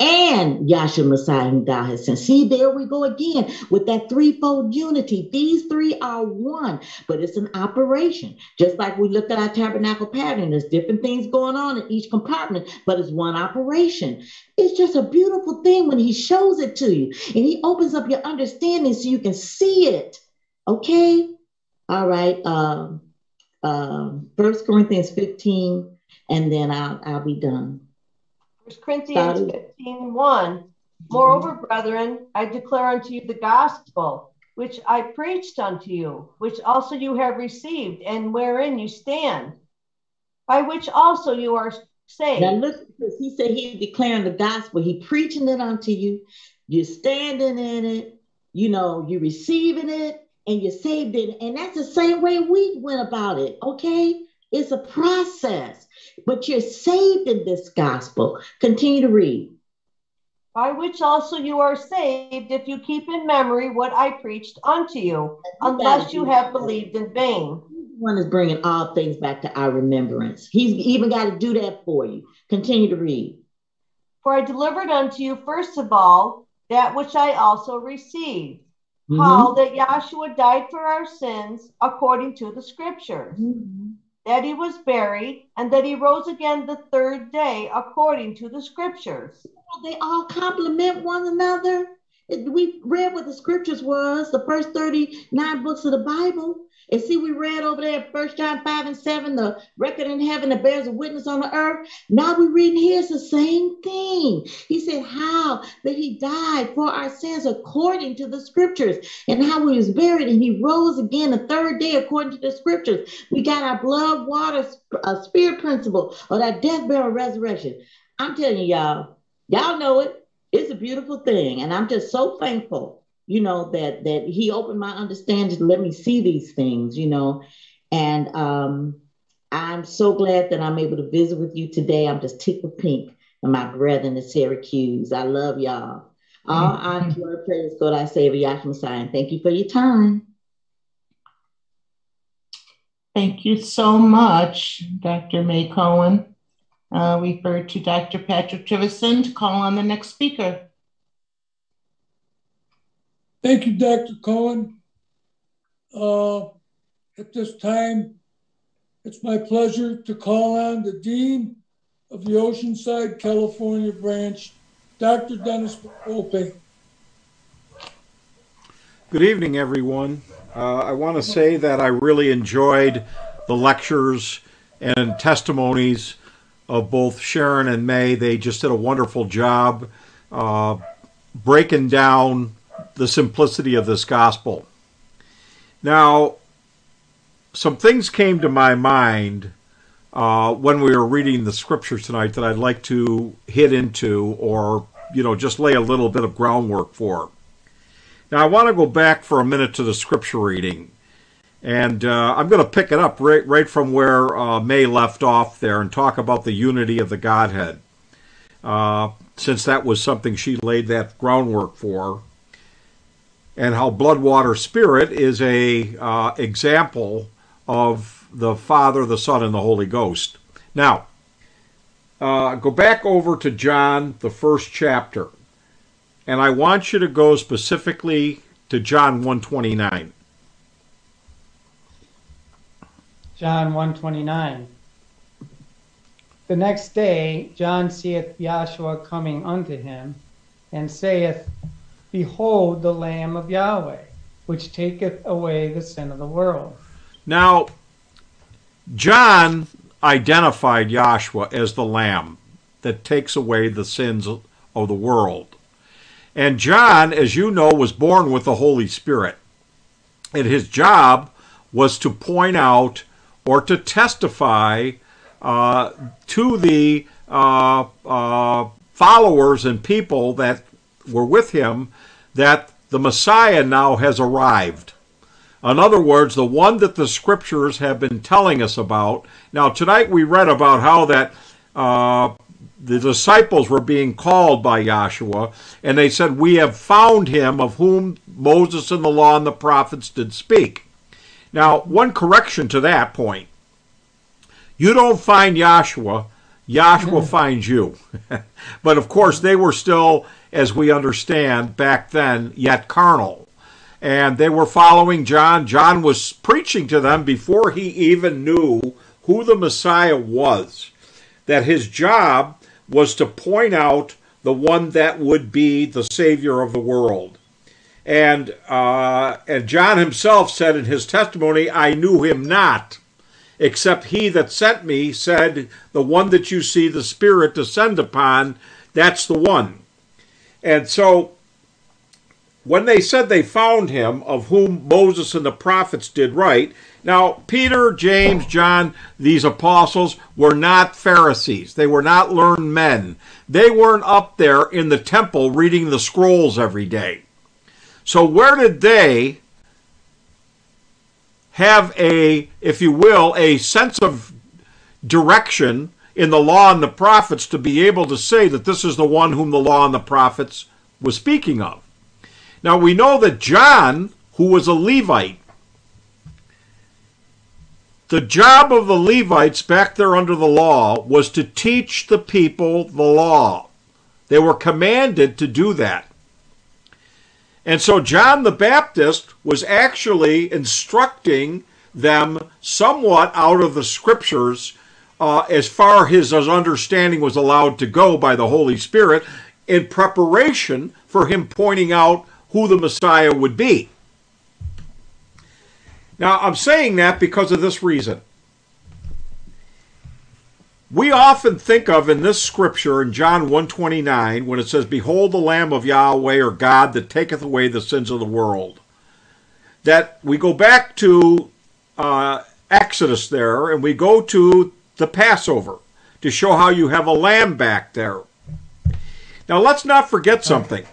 and Yahshua Messiah whom thou hast sent. See, there we go again with that threefold unity. These three are one, but it's an operation. Just like we looked at our tabernacle pattern, there's different things going on in each compartment, but it's one operation. It's just a beautiful thing when he shows it to you and he opens up your understanding so you can see it. Okay? All right. Um, um, First Corinthians 15, and then I'll, I'll be done. Corinthians 15, 1. Moreover, brethren, I declare unto you the gospel which I preached unto you, which also you have received, and wherein you stand, by which also you are saved. Now look, he said he's declaring the gospel, he preaching it unto you, you're standing in it, you know, you're receiving it, and you're saved in it. And that's the same way we went about it, okay? It's a process, but you're saved in this gospel. Continue to read. By which also you are saved if you keep in memory what I preached unto you, unless you have believed in vain. One is bringing all things back to our remembrance. He's even got to do that for you. Continue to read. For I delivered unto you, first of all, that which I also received mm-hmm. how that Yahshua died for our sins according to the scriptures. Mm-hmm that he was buried, and that he rose again the third day according to the scriptures. They all complement one another. We read what the scriptures was, the first 39 books of the Bible. And see, we read over there, First John 5 and 7, the record in heaven that bears a witness on the earth. Now we read here, it's the same thing. He said, How that he died for our sins according to the scriptures, and how he was buried, and he rose again the third day according to the scriptures. We got our blood, water, uh, spirit principle, or that death, burial, resurrection. I'm telling you, y'all, y'all know it. It's a beautiful thing. And I'm just so thankful you know that that he opened my understanding to let me see these things you know and um i'm so glad that i'm able to visit with you today i'm just tickled pink and my brethren in syracuse i love y'all all honor glory praise god our savior yahshua messiah and thank you for your time Thank you so much, Dr. May Cohen. Uh, refer to Dr. Patrick Trivison to call on the next speaker. Thank you, Dr. Cohen. Uh, at this time, it's my pleasure to call on the Dean of the Oceanside, California branch, Dr. Dennis Volpe. Good evening, everyone. Uh, I want to say that I really enjoyed the lectures and testimonies of both Sharon and May. They just did a wonderful job uh, breaking down the simplicity of this gospel. Now, some things came to my mind uh, when we were reading the scripture tonight that I'd like to hit into or, you know, just lay a little bit of groundwork for. Now, I want to go back for a minute to the scripture reading. And uh, I'm going to pick it up right, right from where uh, May left off there and talk about the unity of the Godhead, uh, since that was something she laid that groundwork for, and how blood, water, spirit is a uh, example of the Father, the Son, and the Holy Ghost. Now, uh, go back over to John, the first chapter, and I want you to go specifically to John 129. John 129. The next day John seeth Yahshua coming unto him, and saith, Behold the Lamb of Yahweh, which taketh away the sin of the world. Now, John identified Yahshua as the Lamb that takes away the sins of the world. And John, as you know, was born with the Holy Spirit. And his job was to point out or to testify uh, to the uh, uh, followers and people that were with him that the Messiah now has arrived. In other words, the one that the scriptures have been telling us about. Now, tonight we read about how that uh, the disciples were being called by Yahshua, and they said, We have found him of whom Moses and the law and the prophets did speak. Now, one correction to that point. You don't find Yahshua, Yahshua finds you. [LAUGHS] but of course, they were still, as we understand, back then, yet carnal. And they were following John. John was preaching to them before he even knew who the Messiah was. That his job was to point out the one that would be the Savior of the world. And, uh, and John himself said in his testimony, I knew him not, except he that sent me said, The one that you see the Spirit descend upon, that's the one. And so when they said they found him, of whom Moses and the prophets did write, now, Peter, James, John, these apostles were not Pharisees. They were not learned men. They weren't up there in the temple reading the scrolls every day. So, where did they have a, if you will, a sense of direction in the law and the prophets to be able to say that this is the one whom the law and the prophets was speaking of? Now, we know that John, who was a Levite, the job of the Levites back there under the law was to teach the people the law. They were commanded to do that. And so John the Baptist was actually instructing them somewhat out of the scriptures uh, as far as his understanding was allowed to go by the Holy Spirit in preparation for him pointing out who the Messiah would be. Now, I'm saying that because of this reason. We often think of in this scripture in John 129 when it says, Behold the Lamb of Yahweh or God that taketh away the sins of the world, that we go back to uh, Exodus there and we go to the Passover to show how you have a lamb back there. Now, let's not forget something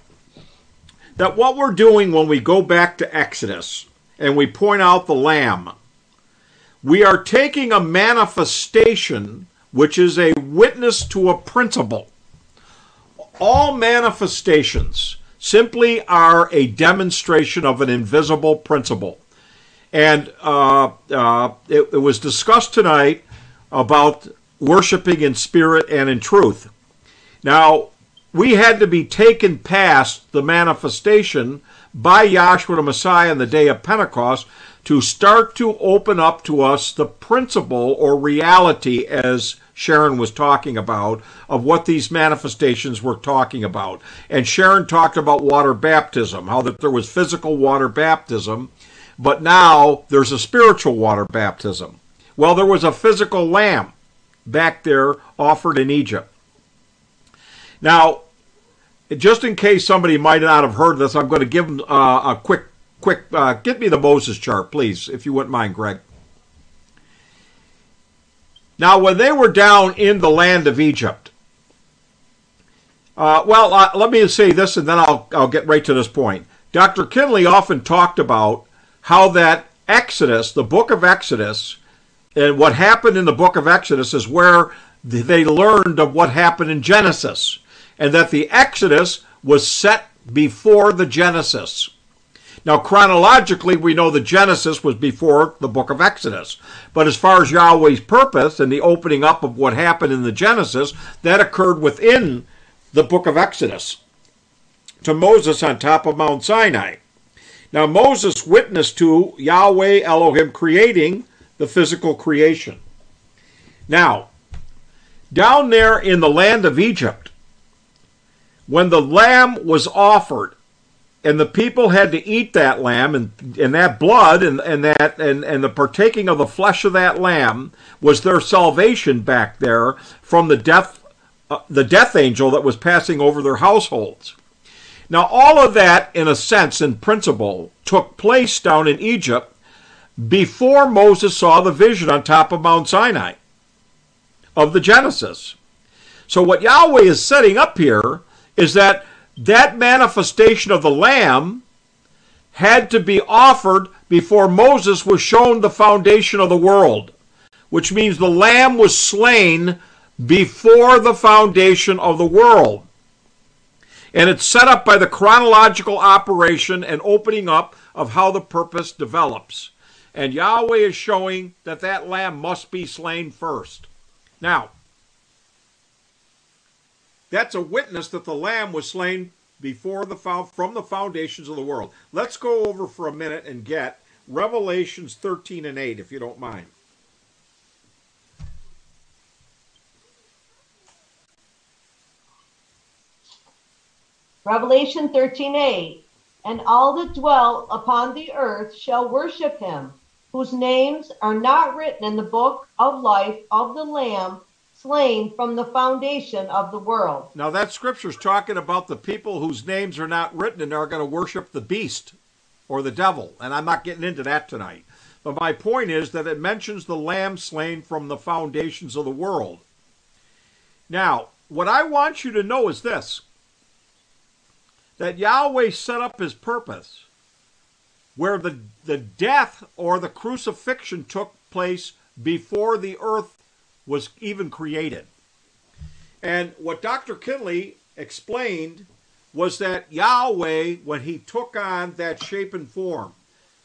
that what we're doing when we go back to Exodus and we point out the lamb, we are taking a manifestation which is a witness to a principle. All manifestations simply are a demonstration of an invisible principle. And uh, uh, it, it was discussed tonight about worshiping in spirit and in truth. Now, we had to be taken past the manifestation by Yahshua the Messiah on the day of Pentecost to start to open up to us the principle or reality, as Sharon was talking about, of what these manifestations were talking about. And Sharon talked about water baptism, how that there was physical water baptism, but now there's a spiritual water baptism. Well, there was a physical lamb back there offered in Egypt. Now, just in case somebody might not have heard this, I'm going to give them uh, a quick, quick. Uh, get me the Moses chart, please, if you wouldn't mind, Greg. Now, when they were down in the land of Egypt, uh, well, uh, let me say this, and then I'll I'll get right to this point. Dr. Kinley often talked about how that Exodus, the book of Exodus, and what happened in the book of Exodus is where they learned of what happened in Genesis and that the Exodus was set before the Genesis. Now, chronologically, we know the Genesis was before the book of Exodus. But as far as Yahweh's purpose and the opening up of what happened in the Genesis, that occurred within the book of Exodus to Moses on top of Mount Sinai. Now, Moses witnessed to Yahweh Elohim creating the physical creation. Now, down there in the land of Egypt, when the lamb was offered and the people had to eat that lamb and, and that blood and, and that and, and the partaking of the flesh of that lamb was their salvation back there from the death uh, the death angel that was passing over their households now all of that in a sense in principle took place down in egypt before moses saw the vision on top of mount sinai of the genesis so what yahweh is setting up here is that that manifestation of the Lamb had to be offered before Moses was shown the foundation of the world, which means the Lamb was slain before the foundation of the world. And it's set up by the chronological operation and opening up of how the purpose develops. And Yahweh is showing that that lamb must be slain first. Now, that's a witness that the Lamb was slain before the from the foundations of the world. Let's go over for a minute and get Revelations 13 and 8, if you don't mind. Revelation 13 8. And all that dwell upon the earth shall worship him, whose names are not written in the book of life of the Lamb slain from the foundation of the world. Now that scripture's talking about the people whose names are not written and are going to worship the beast or the devil, and I'm not getting into that tonight. But my point is that it mentions the lamb slain from the foundations of the world. Now, what I want you to know is this that Yahweh set up his purpose where the, the death or the crucifixion took place before the earth was even created. And what Dr. Kinley explained was that Yahweh, when he took on that shape and form,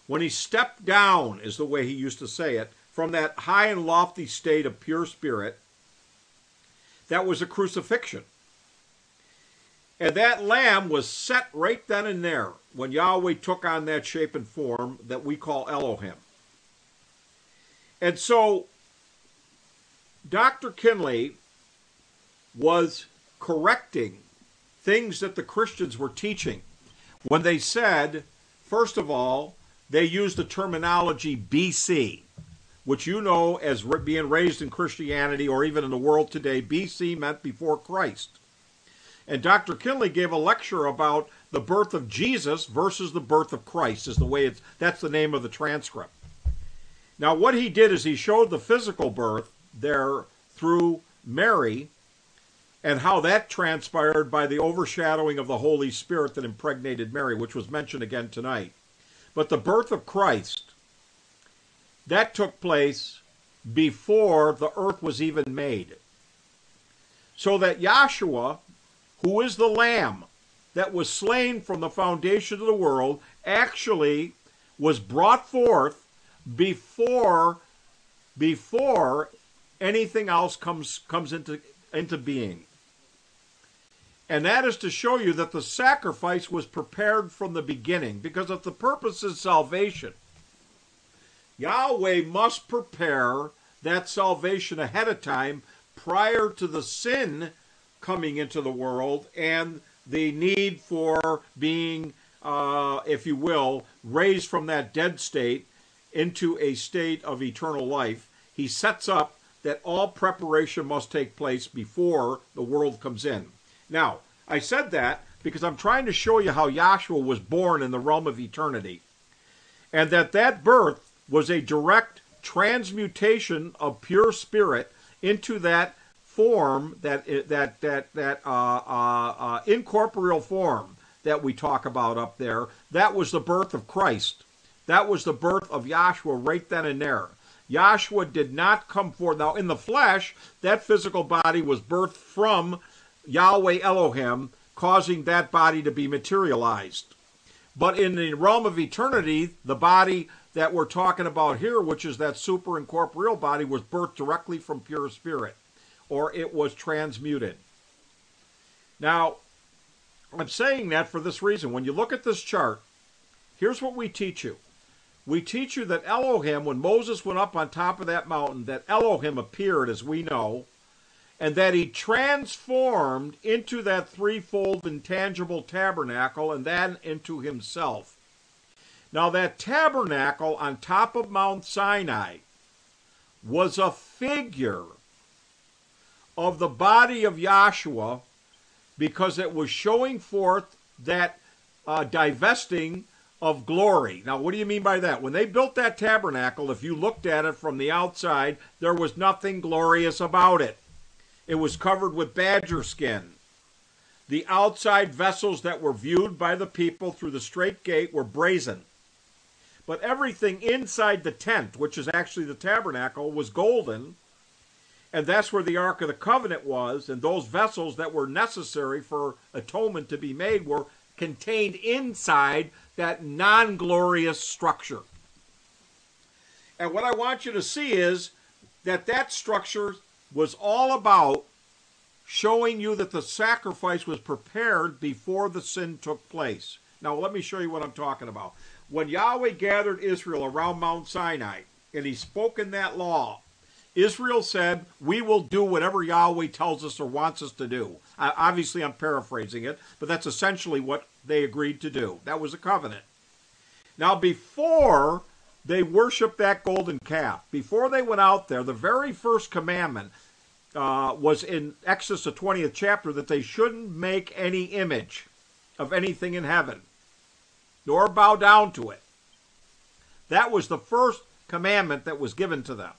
when he stepped down, is the way he used to say it, from that high and lofty state of pure spirit, that was a crucifixion. And that lamb was set right then and there when Yahweh took on that shape and form that we call Elohim. And so Dr. Kinley was correcting things that the Christians were teaching when they said, first of all, they used the terminology BC, which you know as being raised in Christianity or even in the world today, BC meant before Christ. And Dr. Kinley gave a lecture about the birth of Jesus versus the birth of Christ, is the way it's that's the name of the transcript. Now, what he did is he showed the physical birth there through Mary and how that transpired by the overshadowing of the Holy Spirit that impregnated Mary, which was mentioned again tonight. But the birth of Christ, that took place before the earth was even made. So that Yahshua, who is the Lamb that was slain from the foundation of the world, actually was brought forth before before anything else comes comes into into being. And that is to show you that the sacrifice was prepared from the beginning because if the purpose is salvation, Yahweh must prepare that salvation ahead of time prior to the sin coming into the world and the need for being, uh, if you will, raised from that dead state into a state of eternal life. He sets up that all preparation must take place before the world comes in. Now, I said that because I'm trying to show you how Yahshua was born in the realm of eternity. And that that birth was a direct transmutation of pure spirit into that form, that that that that uh, uh, uh, incorporeal form that we talk about up there. That was the birth of Christ. That was the birth of Yahshua right then and there. Yahshua did not come forth. Now, in the flesh, that physical body was birthed from Yahweh Elohim, causing that body to be materialized. But in the realm of eternity, the body that we're talking about here, which is that super incorporeal body, was birthed directly from pure spirit, or it was transmuted. Now, I'm saying that for this reason. When you look at this chart, here's what we teach you. We teach you that Elohim, when Moses went up on top of that mountain, that Elohim appeared, as we know, and that he transformed into that threefold intangible tabernacle and then into himself. Now, that tabernacle on top of Mount Sinai was a figure of the body of Yahshua because it was showing forth that uh, divesting of glory. Now, what do you mean by that? When they built that tabernacle, if you looked at it from the outside, there was nothing glorious about it. It was covered with badger skin. The outside vessels that were viewed by the people through the straight gate were brazen. But everything inside the tent, which is actually the tabernacle, was golden. And that's where the Ark of the Covenant was. And those vessels that were necessary for atonement to be made were contained inside that non glorious structure. And what I want you to see is that that structure was all about showing you that the sacrifice was prepared before the sin took place. Now, let me show you what I'm talking about. When Yahweh gathered Israel around Mount Sinai and he spoke in that law, Israel said, We will do whatever Yahweh tells us or wants us to do. Uh, obviously, I'm paraphrasing it, but that's essentially what they agreed to do. That was a covenant. Now, before they worshiped that golden calf. Before they went out there, the very first commandment uh, was in Exodus, the 20th chapter, that they shouldn't make any image of anything in heaven, nor bow down to it. That was the first commandment that was given to them.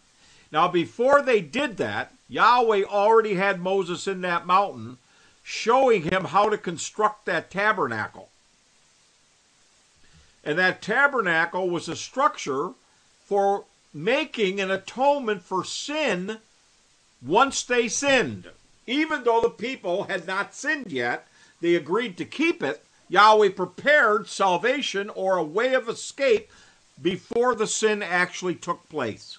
Now, before they did that, Yahweh already had Moses in that mountain showing him how to construct that tabernacle. And that tabernacle was a structure for making an atonement for sin once they sinned. Even though the people had not sinned yet, they agreed to keep it. Yahweh prepared salvation or a way of escape before the sin actually took place.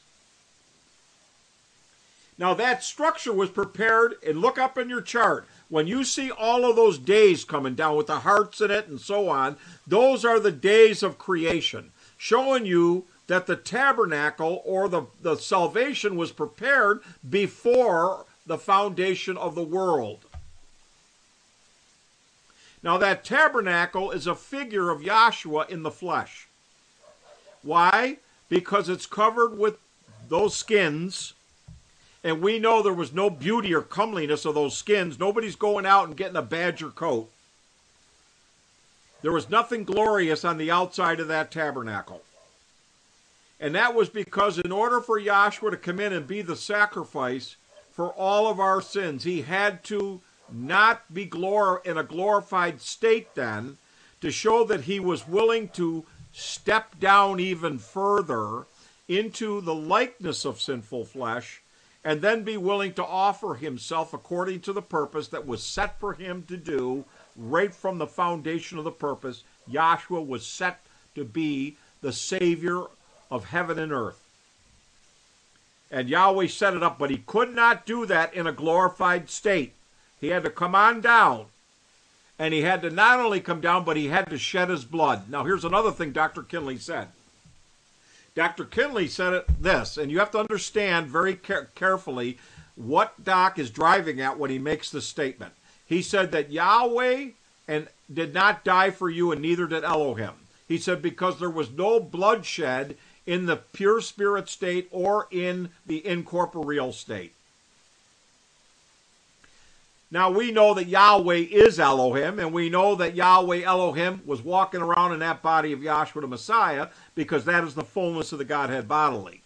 Now, that structure was prepared, and look up in your chart. When you see all of those days coming down with the hearts in it and so on, those are the days of creation, showing you that the tabernacle or the, the salvation was prepared before the foundation of the world. Now, that tabernacle is a figure of Yahshua in the flesh. Why? Because it's covered with those skins and we know there was no beauty or comeliness of those skins. Nobody's going out and getting a badger coat. There was nothing glorious on the outside of that tabernacle. And that was because, in order for Yahshua to come in and be the sacrifice for all of our sins, he had to not be glor- in a glorified state then to show that he was willing to step down even further into the likeness of sinful flesh and then be willing to offer himself according to the purpose that was set for him to do right from the foundation of the purpose. Yahshua was set to be the Savior of heaven and earth. And Yahweh set it up, but he could not do that in a glorified state. He had to come on down. And he had to not only come down, but he had to shed his blood. Now, here's another thing Dr. Kinley said. Dr. Kinley said it this, and you have to understand very care- carefully what Doc is driving at when he makes this statement. He said that Yahweh and did not die for you, and neither did Elohim. He said because there was no bloodshed in the pure spirit state or in the incorporeal state. Now we know that Yahweh is Elohim, and we know that Yahweh Elohim was walking around in that body of Yahshua the Messiah because that is the fullness of the Godhead bodily.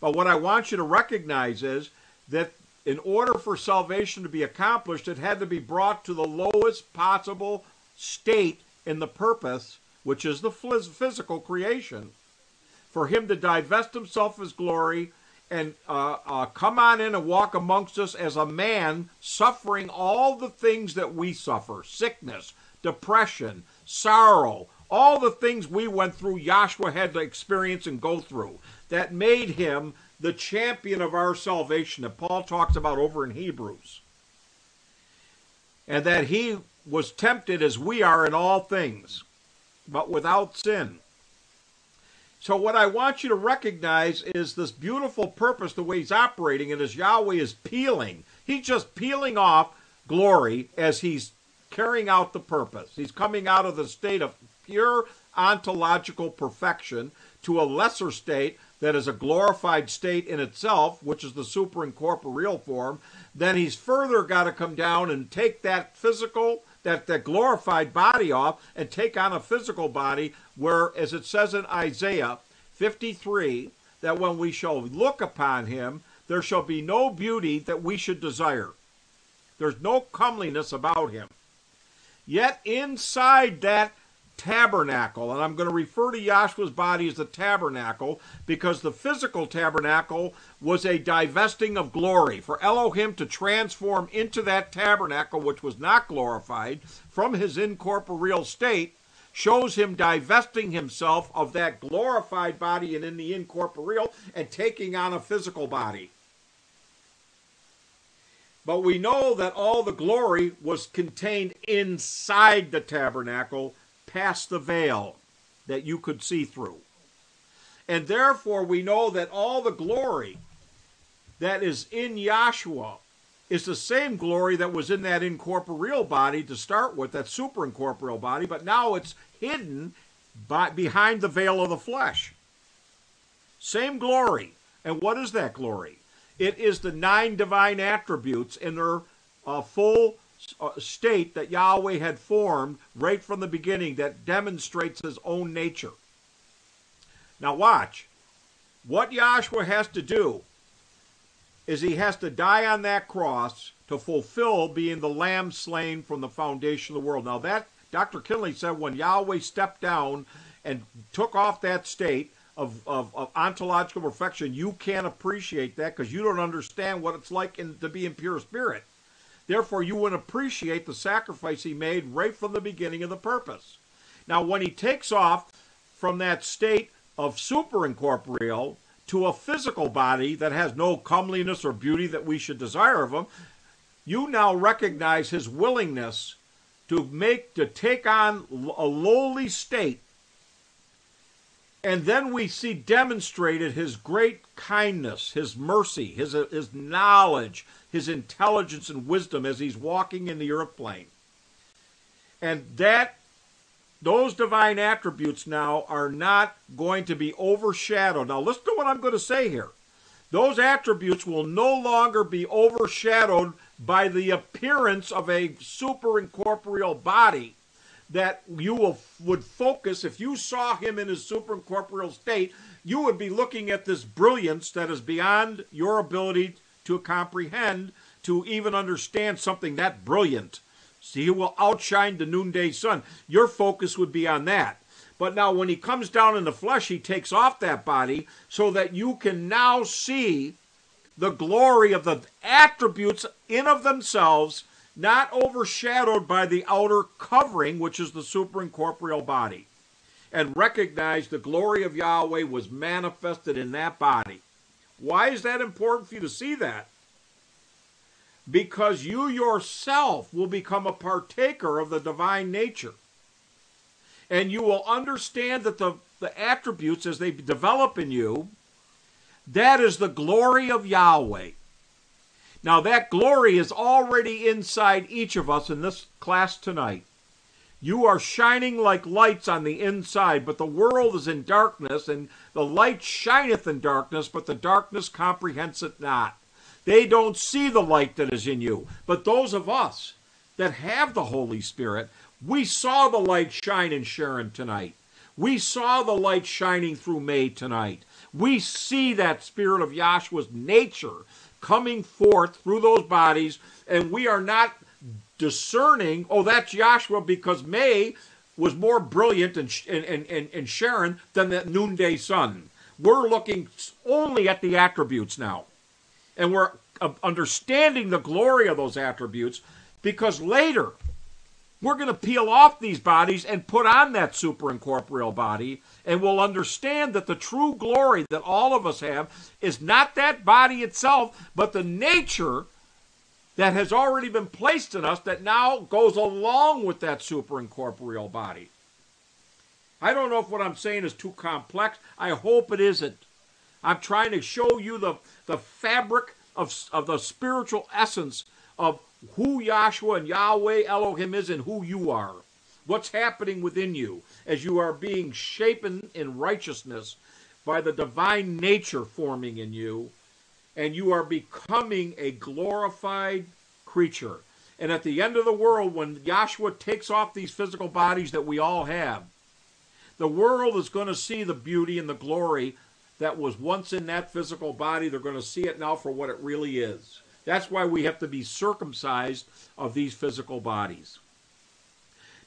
But what I want you to recognize is that in order for salvation to be accomplished, it had to be brought to the lowest possible state in the purpose, which is the physical creation, for him to divest himself of his glory and uh, uh, come on in and walk amongst us as a man suffering all the things that we suffer sickness, depression, sorrow, all the things we went through, Yahshua had to experience and go through. That made him the champion of our salvation that Paul talks about over in Hebrews. And that he was tempted as we are in all things, but without sin. So, what I want you to recognize is this beautiful purpose, the way he's operating, and as Yahweh is peeling, he's just peeling off glory as he's carrying out the purpose. He's coming out of the state of pure ontological perfection to a lesser state that is a glorified state in itself, which is the superincorporeal form. Then he's further got to come down and take that physical that, that glorified body off and take on a physical body, where, as it says in Isaiah 53, that when we shall look upon him, there shall be no beauty that we should desire. There's no comeliness about him. Yet inside that tabernacle, and I'm going to refer to Yahshua's body as the tabernacle because the physical tabernacle was a divesting of glory. For Elohim to transform into that tabernacle, which was not glorified, from his incorporeal state, shows him divesting himself of that glorified body and in the incorporeal and taking on a physical body. But we know that all the glory was contained inside the tabernacle past the veil that you could see through. And therefore, we know that all the glory that is in Yahshua is the same glory that was in that incorporeal body to start with, that superincorporeal body, but now it's hidden by, behind the veil of the flesh. Same glory. And what is that glory? It is the nine divine attributes in their uh, full Uh, state that Yahweh had formed right from the beginning that demonstrates his own nature. Now, watch. What Yahshua has to do is he has to die on that cross to fulfill being the lamb slain from the foundation of the world. Now, that Dr. Kinley said when Yahweh stepped down and took off that state of, of, of ontological perfection, you can't appreciate that because you don't understand what it's like in, to be in pure spirit. Therefore, you wouldn't appreciate the sacrifice he made right from the beginning of the purpose. Now, when he takes off from that state of superincorporeal to a physical body that has no comeliness or beauty that we should desire of him, you now recognize his willingness to make to take on a lowly state and then we see demonstrated his great kindness, his mercy, his, uh, his knowledge, his intelligence and wisdom as he's walking in the earth plane. And that those divine attributes now are not going to be overshadowed. Now listen to what I'm going to say here. Those attributes will no longer be overshadowed by the appearance of a superincorporeal body that you will, would focus, if you saw him in his superincorporeal state, you would be looking at this brilliance that is beyond your ability to comprehend, to even understand something that brilliant. See, he will outshine the noonday sun. Your focus would be on that. But now, when he comes down in the flesh, he takes off that body so that you can now see the glory of the attributes in of themselves not overshadowed by the outer covering, which is the superincorporeal body. and recognized the glory of Yahweh was manifested in that body. Why is that important for you to see that? Because you yourself will become a partaker of the divine nature. And you will understand that the, the attributes as they develop in you, that is the glory of Yahweh. Now, that glory is already inside each of us in this class tonight. You are shining like lights on the inside, but the world is in darkness, and the light shineth in darkness, but the darkness comprehends it not. They don't see the light that is in you. But those of us that have the Holy Spirit, we saw the light shine in Sharon tonight. We saw the light shining through May tonight. We see that spirit of Yahshua's nature coming forth through those bodies, and we are not discerning, oh, that's Yahshua because May was more brilliant and, and, and, and Sharon than the noonday sun. We're looking only at the attributes now. And we're uh, understanding the glory of those attributes because later we're going to peel off these bodies and put on that superincorporeal body, and we'll understand that the true glory that all of us have is not that body itself, but the nature that has already been placed in us that now goes along with that superincorporeal body. I don't know if what I'm saying is too complex. I hope it isn't. I'm trying to show you the, the fabric of, of the spiritual essence of who Yahshua and Yahweh Elohim is and who you are. What's happening within you as you are being shapen in righteousness by the divine nature forming in you, and you are becoming a glorified creature. And at the end of the world, when Yahshua takes off these physical bodies that we all have, the world is going to see the beauty and the glory that was once in that physical body. They're going to see it now for what it really is. That's why we have to be circumcised of these physical bodies.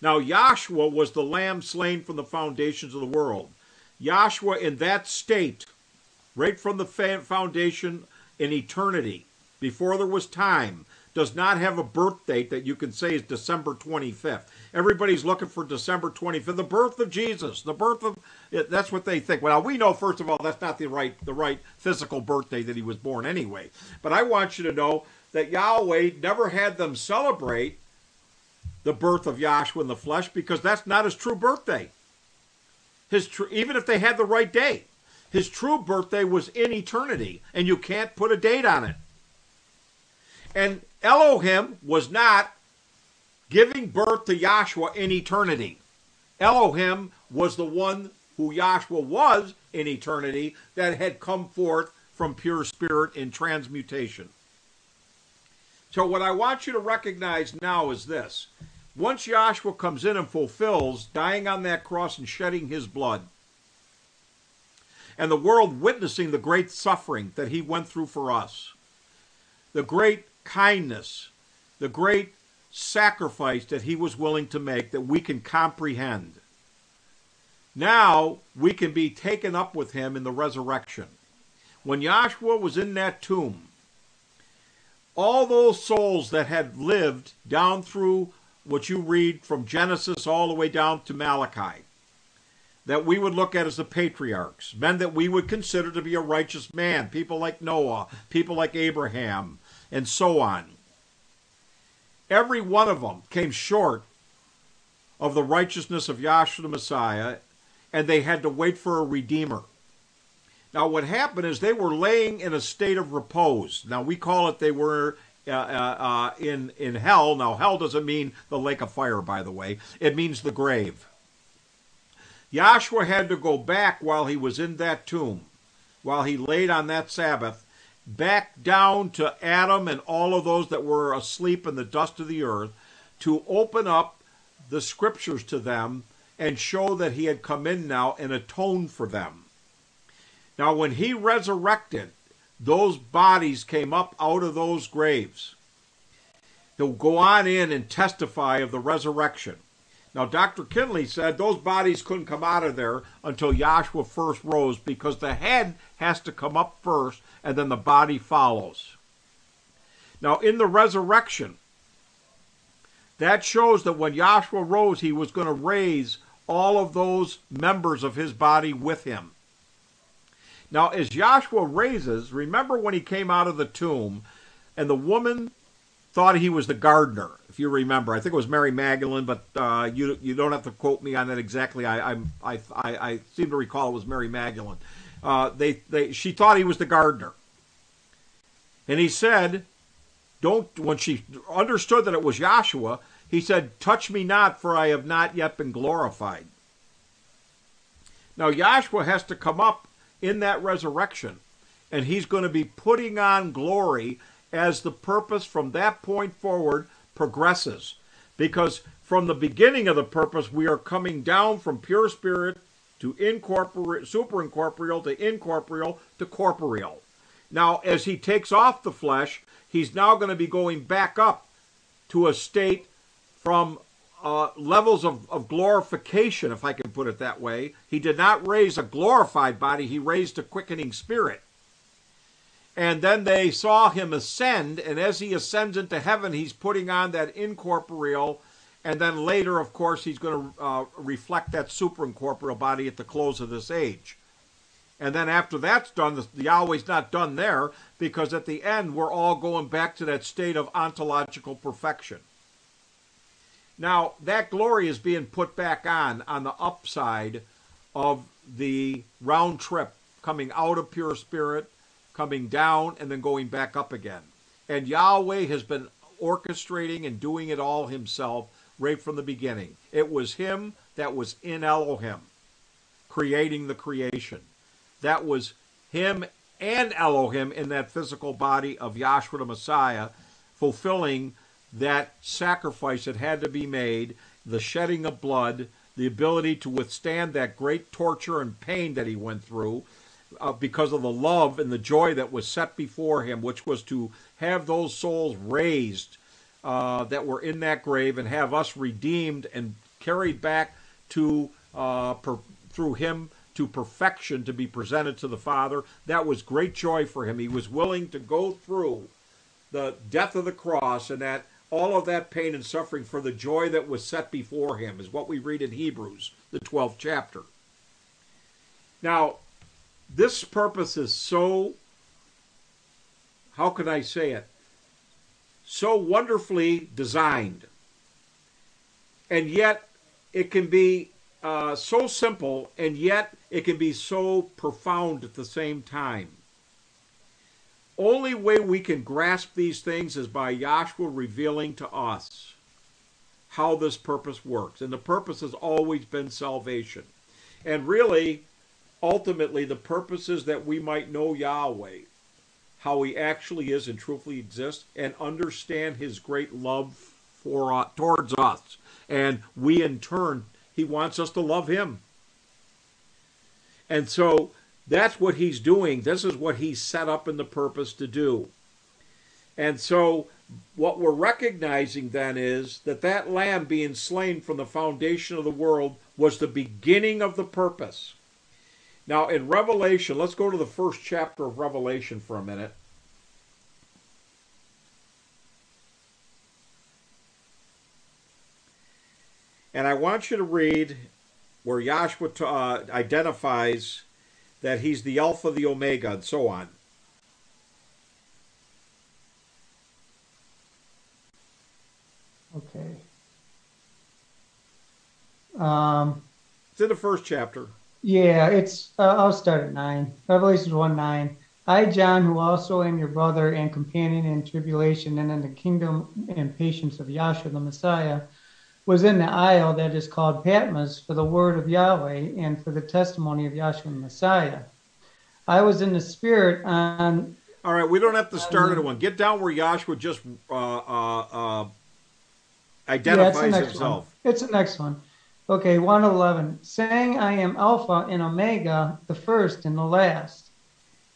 Now, Yahshua was the lamb slain from the foundations of the world. Yahshua, in that state, right from the foundation in eternity, before there was time, does not have a birth date that you can say is December 25th. Everybody's looking for December 25th, the birth of Jesus, the birth of that's what they think. Well, we know first of all that's not the right the right physical birthday that he was born anyway. But I want you to know that Yahweh never had them celebrate the birth of Yahshua in the flesh because that's not his true birthday. His tr- even if they had the right day, his true birthday was in eternity, and you can't put a date on it. And Elohim was not giving birth to Yahshua in eternity. Elohim was the one who Yahshua was in eternity that had come forth from pure spirit in transmutation. So, what I want you to recognize now is this. Once Yahshua comes in and fulfills, dying on that cross and shedding his blood, and the world witnessing the great suffering that he went through for us, the great kindness, the great sacrifice that he was willing to make that we can comprehend. Now we can be taken up with him in the resurrection. When Yahshua was in that tomb, all those souls that had lived down through what you read from Genesis all the way down to Malachi, that we would look at as the patriarchs, men that we would consider to be a righteous man, people like Noah, people like Abraham, and so on. Every one of them came short of the righteousness of Yahshua the Messiah, and they had to wait for a Redeemer. Now, what happened is they were laying in a state of repose. Now, we call it they were uh, uh, uh, in, in hell. Now, hell doesn't mean the lake of fire, by the way, it means the grave. Yahshua had to go back while he was in that tomb, while he laid on that Sabbath, back down to Adam and all of those that were asleep in the dust of the earth to open up the scriptures to them and show that he had come in now and atoned for them. Now, when he resurrected, those bodies came up out of those graves. They'll go on in and testify of the resurrection. Now, Dr. Kinley said those bodies couldn't come out of there until Yahshua first rose because the head has to come up first and then the body follows. Now, in the resurrection, that shows that when Yahshua rose, he was going to raise all of those members of his body with him. Now, as Yahshua raises, remember when he came out of the tomb and the woman thought he was the gardener, if you remember. I think it was Mary Magdalene, but uh, you you don't have to quote me on that exactly. I I, I, I seem to recall it was Mary Magdalene. Uh, they, they, she thought he was the gardener. And he said, don't, when she understood that it was Yahshua, he said, touch me not, for I have not yet been glorified. Now, Yahshua has to come up in that resurrection, and he's going to be putting on glory as the purpose from that point forward progresses. Because from the beginning of the purpose, we are coming down from pure spirit to incorporeal, super incorporeal to incorporeal to corporeal. Now, as he takes off the flesh, he's now going to be going back up to a state from uh, levels of, of glorification, if I can put it that way. He did not raise a glorified body, he raised a quickening spirit. And then they saw him ascend, and as he ascends into heaven, he's putting on that incorporeal and then later, of course, he's going to uh, reflect that superincorporeal body at the close of this age. And then after that's done, the, Yahweh's not done there because at the end we're all going back to that state of ontological perfection. Now, that glory is being put back on on the upside of the round trip, coming out of pure spirit, coming down, and then going back up again. And Yahweh has been orchestrating and doing it all himself right from the beginning. It was him that was in Elohim, creating the creation. That was him and Elohim in that physical body of Yahshua the Messiah, fulfilling that sacrifice that had to be made, the shedding of blood, the ability to withstand that great torture and pain that he went through uh, because of the love and the joy that was set before him, which was to have those souls raised uh, that were in that grave and have us redeemed and carried back to uh, per, through him to perfection to be presented to the Father. That was great joy for him. He was willing to go through the death of the cross and that all of that pain and suffering for the joy that was set before him is what we read in Hebrews, the 12th chapter. Now, this purpose is so, how can I say it? So wonderfully designed. And yet it can be uh, so simple, and yet it can be so profound at the same time. Only way we can grasp these things is by Yahshua revealing to us how this purpose works. And the purpose has always been salvation. And really, ultimately, the purpose is that we might know Yahweh how he actually is and truthfully exists and understand his great love for uh, towards us. And we in turn he wants us to love him. And so that's what he's doing. This is what he's set up in the purpose to do. And so what we're recognizing then is that that lamb being slain from the foundation of the world was the beginning of the purpose now, in Revelation, let's go to the first chapter of Revelation for a minute. And I want you to read where Yahshua uh, identifies that he's the Alpha, the Omega, and so on. Okay. Um, it's in the first chapter. Yeah, it's. Uh, I'll start at nine. Revelations one nine. I, John, who also am your brother and companion in tribulation and in the kingdom and patience of Yahshua the Messiah, was in the isle that is called Patmos for the word of Yahweh and for the testimony of Yahshua the Messiah. I was in the spirit on. All right, we don't have to start at one. Get down where Yahshua just uh, uh, uh, identifies yeah, himself. One. It's the next one. Okay, 111. Saying, I am Alpha and Omega, the first and the last.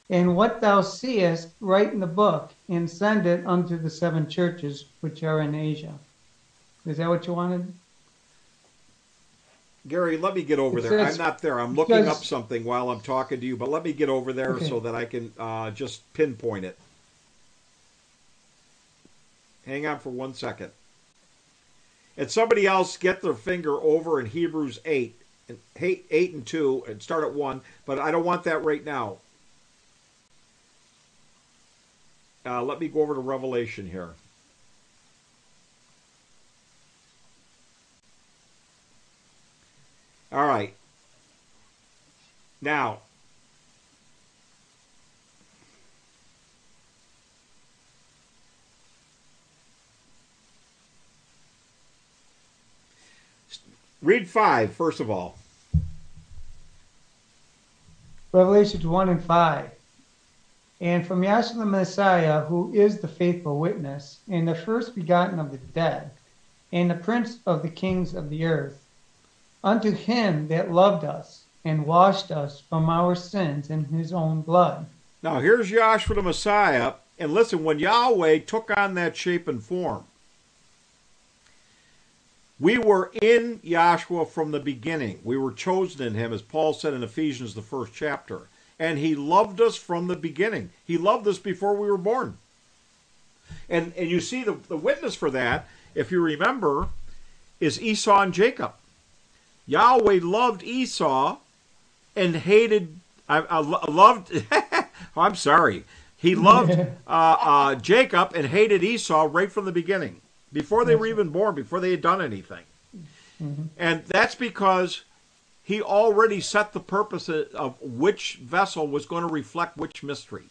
And what thou seest, write in the book, and send it unto the seven churches which are in Asia. Is that what you wanted? Gary, let me get over there. I'm not there. I'm looking up something while I'm talking to you, but let me get over there okay. so that I can uh, just pinpoint it. Hang on for one second and somebody else get their finger over in Hebrews 8 and eight, eight and two, and start at one. But I don't want that right now. Uh, let me go over to Revelation here. All right. Now, read five, first of all. Revelations 1 and 5. And from Yahshua the Messiah, who is the faithful witness, and the first begotten of the dead, and the prince of the kings of the earth, unto him that loved us and washed us from our sins in his own blood. Now here's Yahshua the Messiah, and listen, when Yahweh took on that shape and form, we were in Yahshua from the beginning. We were chosen in him, as Paul said in Ephesians, the first chapter. And he loved us from the beginning. He loved us before we were born. And, and you see the, the witness for that, if you remember, is Esau and Jacob. Yahweh loved Esau and hated, I, I loved, [LAUGHS] I'm sorry, he loved [LAUGHS] uh, uh, Jacob and hated Esau right from the beginning, before they were even born, before they had done anything. Mm-hmm. And that's because he already set the purpose of which vessel was going to reflect which mystery.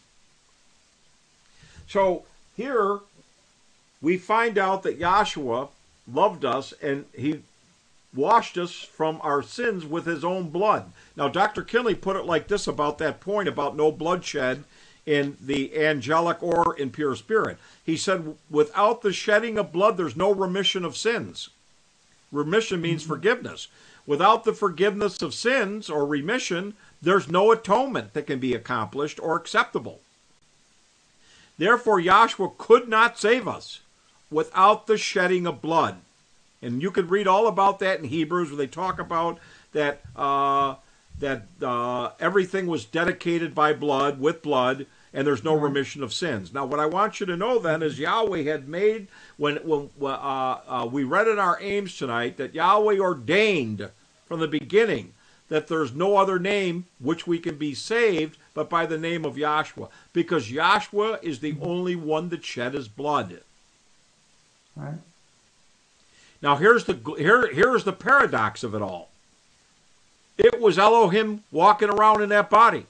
So here we find out that Yahshua loved us and he washed us from our sins with his own blood. Now, Dr. Kinley put it like this about that point about no bloodshed in the angelic or in pure spirit. He said, without the shedding of blood, there's no remission of sins. Remission means mm-hmm. forgiveness. Without the forgiveness of sins or remission, there's no atonement that can be accomplished or acceptable. Therefore, Yahshua could not save us without the shedding of blood. And you could read all about that in Hebrews, where they talk about that uh, that uh, everything was dedicated by blood, with blood, and there's no remission of sins. Now, what I want you to know then is Yahweh had made when when uh, uh, we read in our aims tonight that Yahweh ordained from the beginning that there's no other name which we can be saved but by the name of Yahshua, because Yahshua is the only one that shed his blood. Right. Now here's the here here's the paradox of it all. It was Elohim walking around in that body.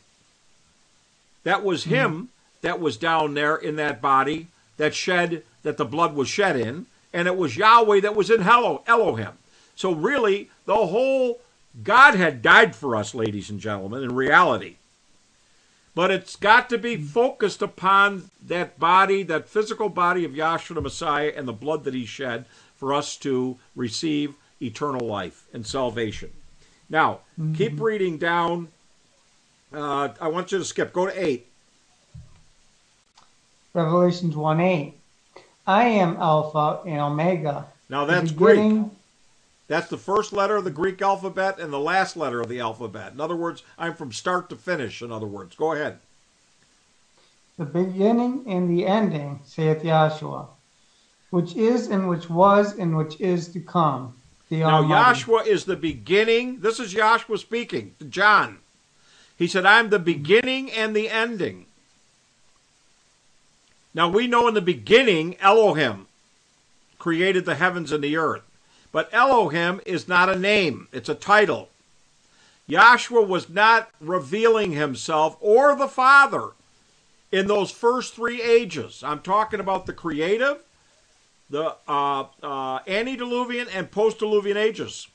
That was mm-hmm. him mm-hmm. that was down there in that body that shed that the blood was shed in, and it was Yahweh that was in Hello, Elohim. So really, the whole God had died for us, ladies and gentlemen, in reality. But it's got to be mm-hmm. focused upon that body, that physical body of Yahshua the Messiah, and the blood that he shed for us to receive eternal life and salvation. Now, mm-hmm. keep reading down. Uh, I want you to skip. Go to 8. Revelations 1 8. I am Alpha and Omega. Now that's Greek. That's the first letter of the Greek alphabet and the last letter of the alphabet. In other words, I'm from start to finish, in other words. Go ahead. The beginning and the ending, saith Yahshua which is and which was and which is to come. The now, Yahshua is the beginning. This is Yahshua speaking to John. He said, I'm the beginning and the ending. Now, we know in the beginning, Elohim created the heavens and the earth. But Elohim is not a name, it's a title. Yahshua was not revealing himself or the Father in those first three ages. I'm talking about the creative, the uh, uh, antediluvian and post-diluvian ages.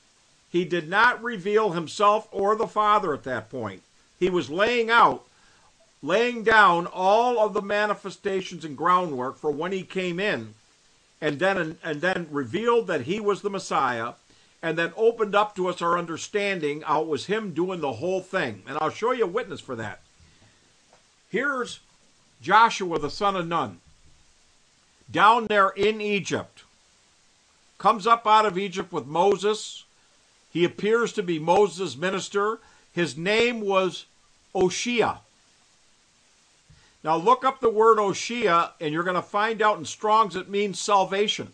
He did not reveal himself or the Father at that point. He was laying out, laying down all of the manifestations and groundwork for when he came in, and then and then revealed that he was the Messiah, and then opened up to us our understanding how it was him doing the whole thing. And I'll show you a witness for that. Here's Joshua the son of Nun down there in Egypt. Comes up out of Egypt with Moses. He appears to be Moses' minister. His name was Oshia. Now look up the word Oshia, and you're going to find out in Strong's it means salvation.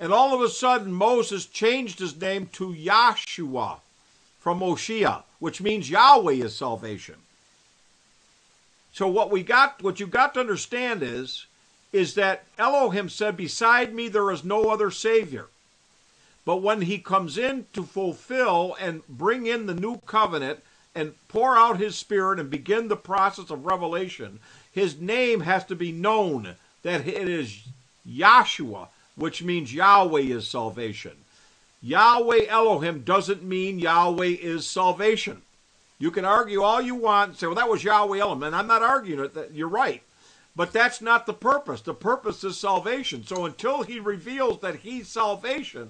And all of a sudden, Moses changed his name to Yahshua from Oshia, which means Yahweh is salvation. So what we got, what you've got to understand is, is that Elohim said, "Beside me there is no other Savior." But when he comes in to fulfill and bring in the new covenant and pour out his spirit and begin the process of revelation, his name has to be known that it is Yahshua, which means Yahweh is salvation. Yahweh Elohim doesn't mean Yahweh is salvation. You can argue all you want and say, well, that was Yahweh Elohim. And I'm not arguing it. That you're right. But that's not the purpose. The purpose is salvation. So until he reveals that he's salvation,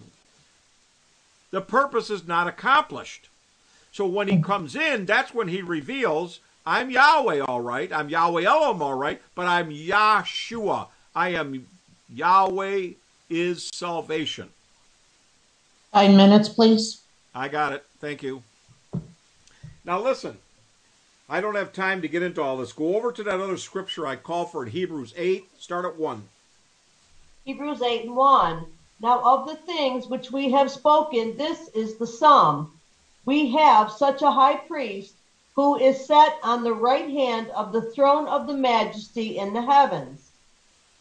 the purpose is not accomplished. So when he comes in, that's when he reveals, I'm Yahweh, all right. I'm Yahweh Elohim, all right. But I'm Yahshua. I am Yahweh is salvation. Five minutes, please. I got it. Thank you. Now listen, I don't have time to get into all this. Go over to that other scripture I call for in Hebrews 8, start at 1. Hebrews 8 and 1. Now, of the things which we have spoken, this is the sum. We have such a high priest who is set on the right hand of the throne of the majesty in the heavens,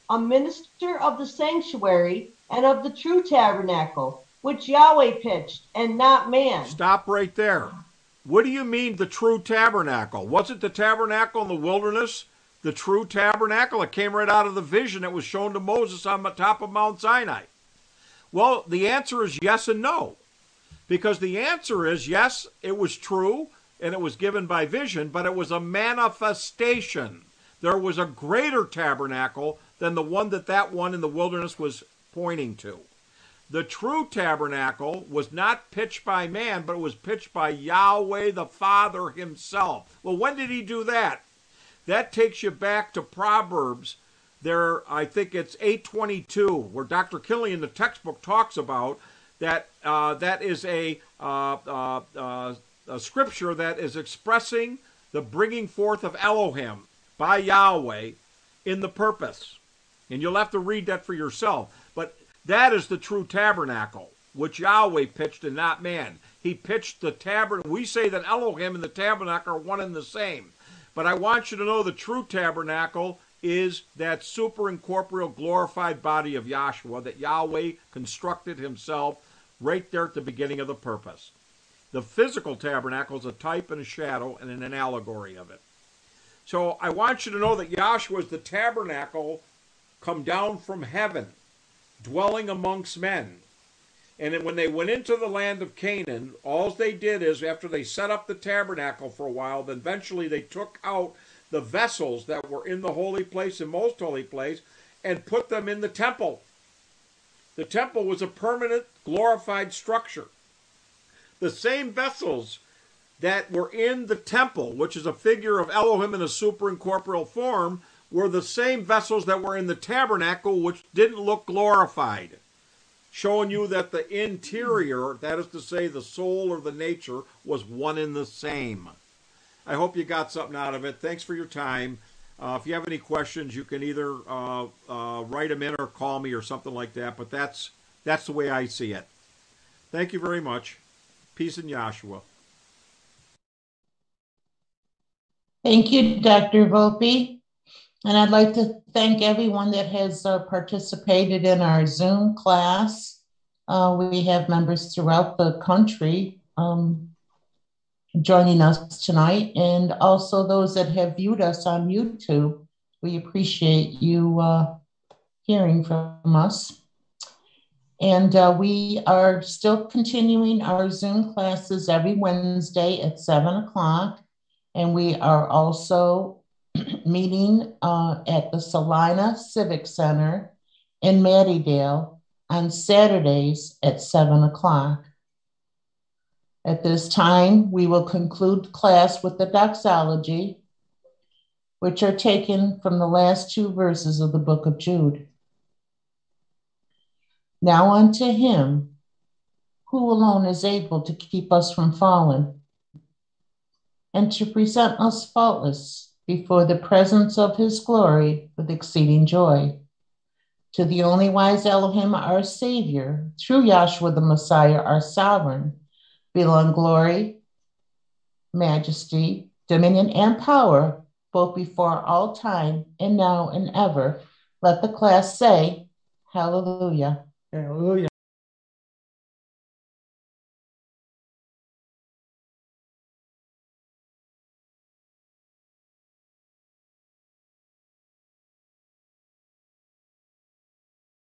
a minister of the sanctuary and of the true tabernacle, which Yahweh pitched and not man. Stop right there. What do you mean the true tabernacle? Was it the tabernacle in the wilderness? The true tabernacle? It came right out of the vision that was shown to Moses on the top of Mount Sinai. Well, the answer is yes and no. Because the answer is yes, it was true and it was given by vision, but it was a manifestation. There was a greater tabernacle than the one that that one in the wilderness was pointing to. The true tabernacle was not pitched by man, but it was pitched by Yahweh the Father himself. Well, when did he do that? That takes you back to Proverbs. There, I think it's 822, where Dr. Kinley, the textbook, talks about that. Uh, that is a, uh, uh, uh, a scripture that is expressing the bringing forth of Elohim by Yahweh in the purpose. And you'll have to read that for yourself. But that is the true tabernacle, which Yahweh pitched and not man. He pitched the tabernacle. We say that Elohim and the tabernacle are one and the same. But I want you to know the true tabernacle is that super incorporeal glorified body of Yahshua that Yahweh constructed himself right there at the beginning of the purpose. The physical tabernacle is a type and a shadow and an allegory of it. So I want you to know that Yahshua is the tabernacle come down from heaven dwelling amongst men. And when they went into the land of Canaan, all they did is, after they set up the tabernacle for a while, then eventually they took out the vessels that were in the holy place and most holy place and put them in the temple. The temple was a permanent, glorified structure. The same vessels that were in the temple, which is a figure of Elohim in a superincorporeal form, were the same vessels that were in the tabernacle, which didn't look glorified, showing you that the interior, that is to say, the soul or the nature, was one and the same. I hope you got something out of it. Thanks for your time. Uh, if you have any questions, you can either uh, uh, write them in or call me or something like that. But that's that's the way I see it. Thank you very much. Peace in Yahshua. Thank you, Dr. Volpe. And I'd like to thank everyone that has uh, participated in our Zoom class. Uh, we have members throughout the country um, joining us tonight, and also those that have viewed us on YouTube. We appreciate you uh, hearing from us. And uh, we are still continuing our Zoom classes every Wednesday at 7 o'clock. And we are also [CLEARS THROAT] meeting uh, at the Salina Civic Center in Mattydale on Saturdays at 7 o'clock. At this time, we will conclude class with the doxology, which are taken from the last two verses of the book of Jude. Now unto him who alone is able to keep us from falling and to present us faultless before the presence of his glory with exceeding joy. To the only wise Elohim, our Savior, through Yahshua the Messiah, our sovereign, belong glory, majesty, dominion, and power, both before all time and now and ever. Let the class say, Hallelujah. Hallelujah.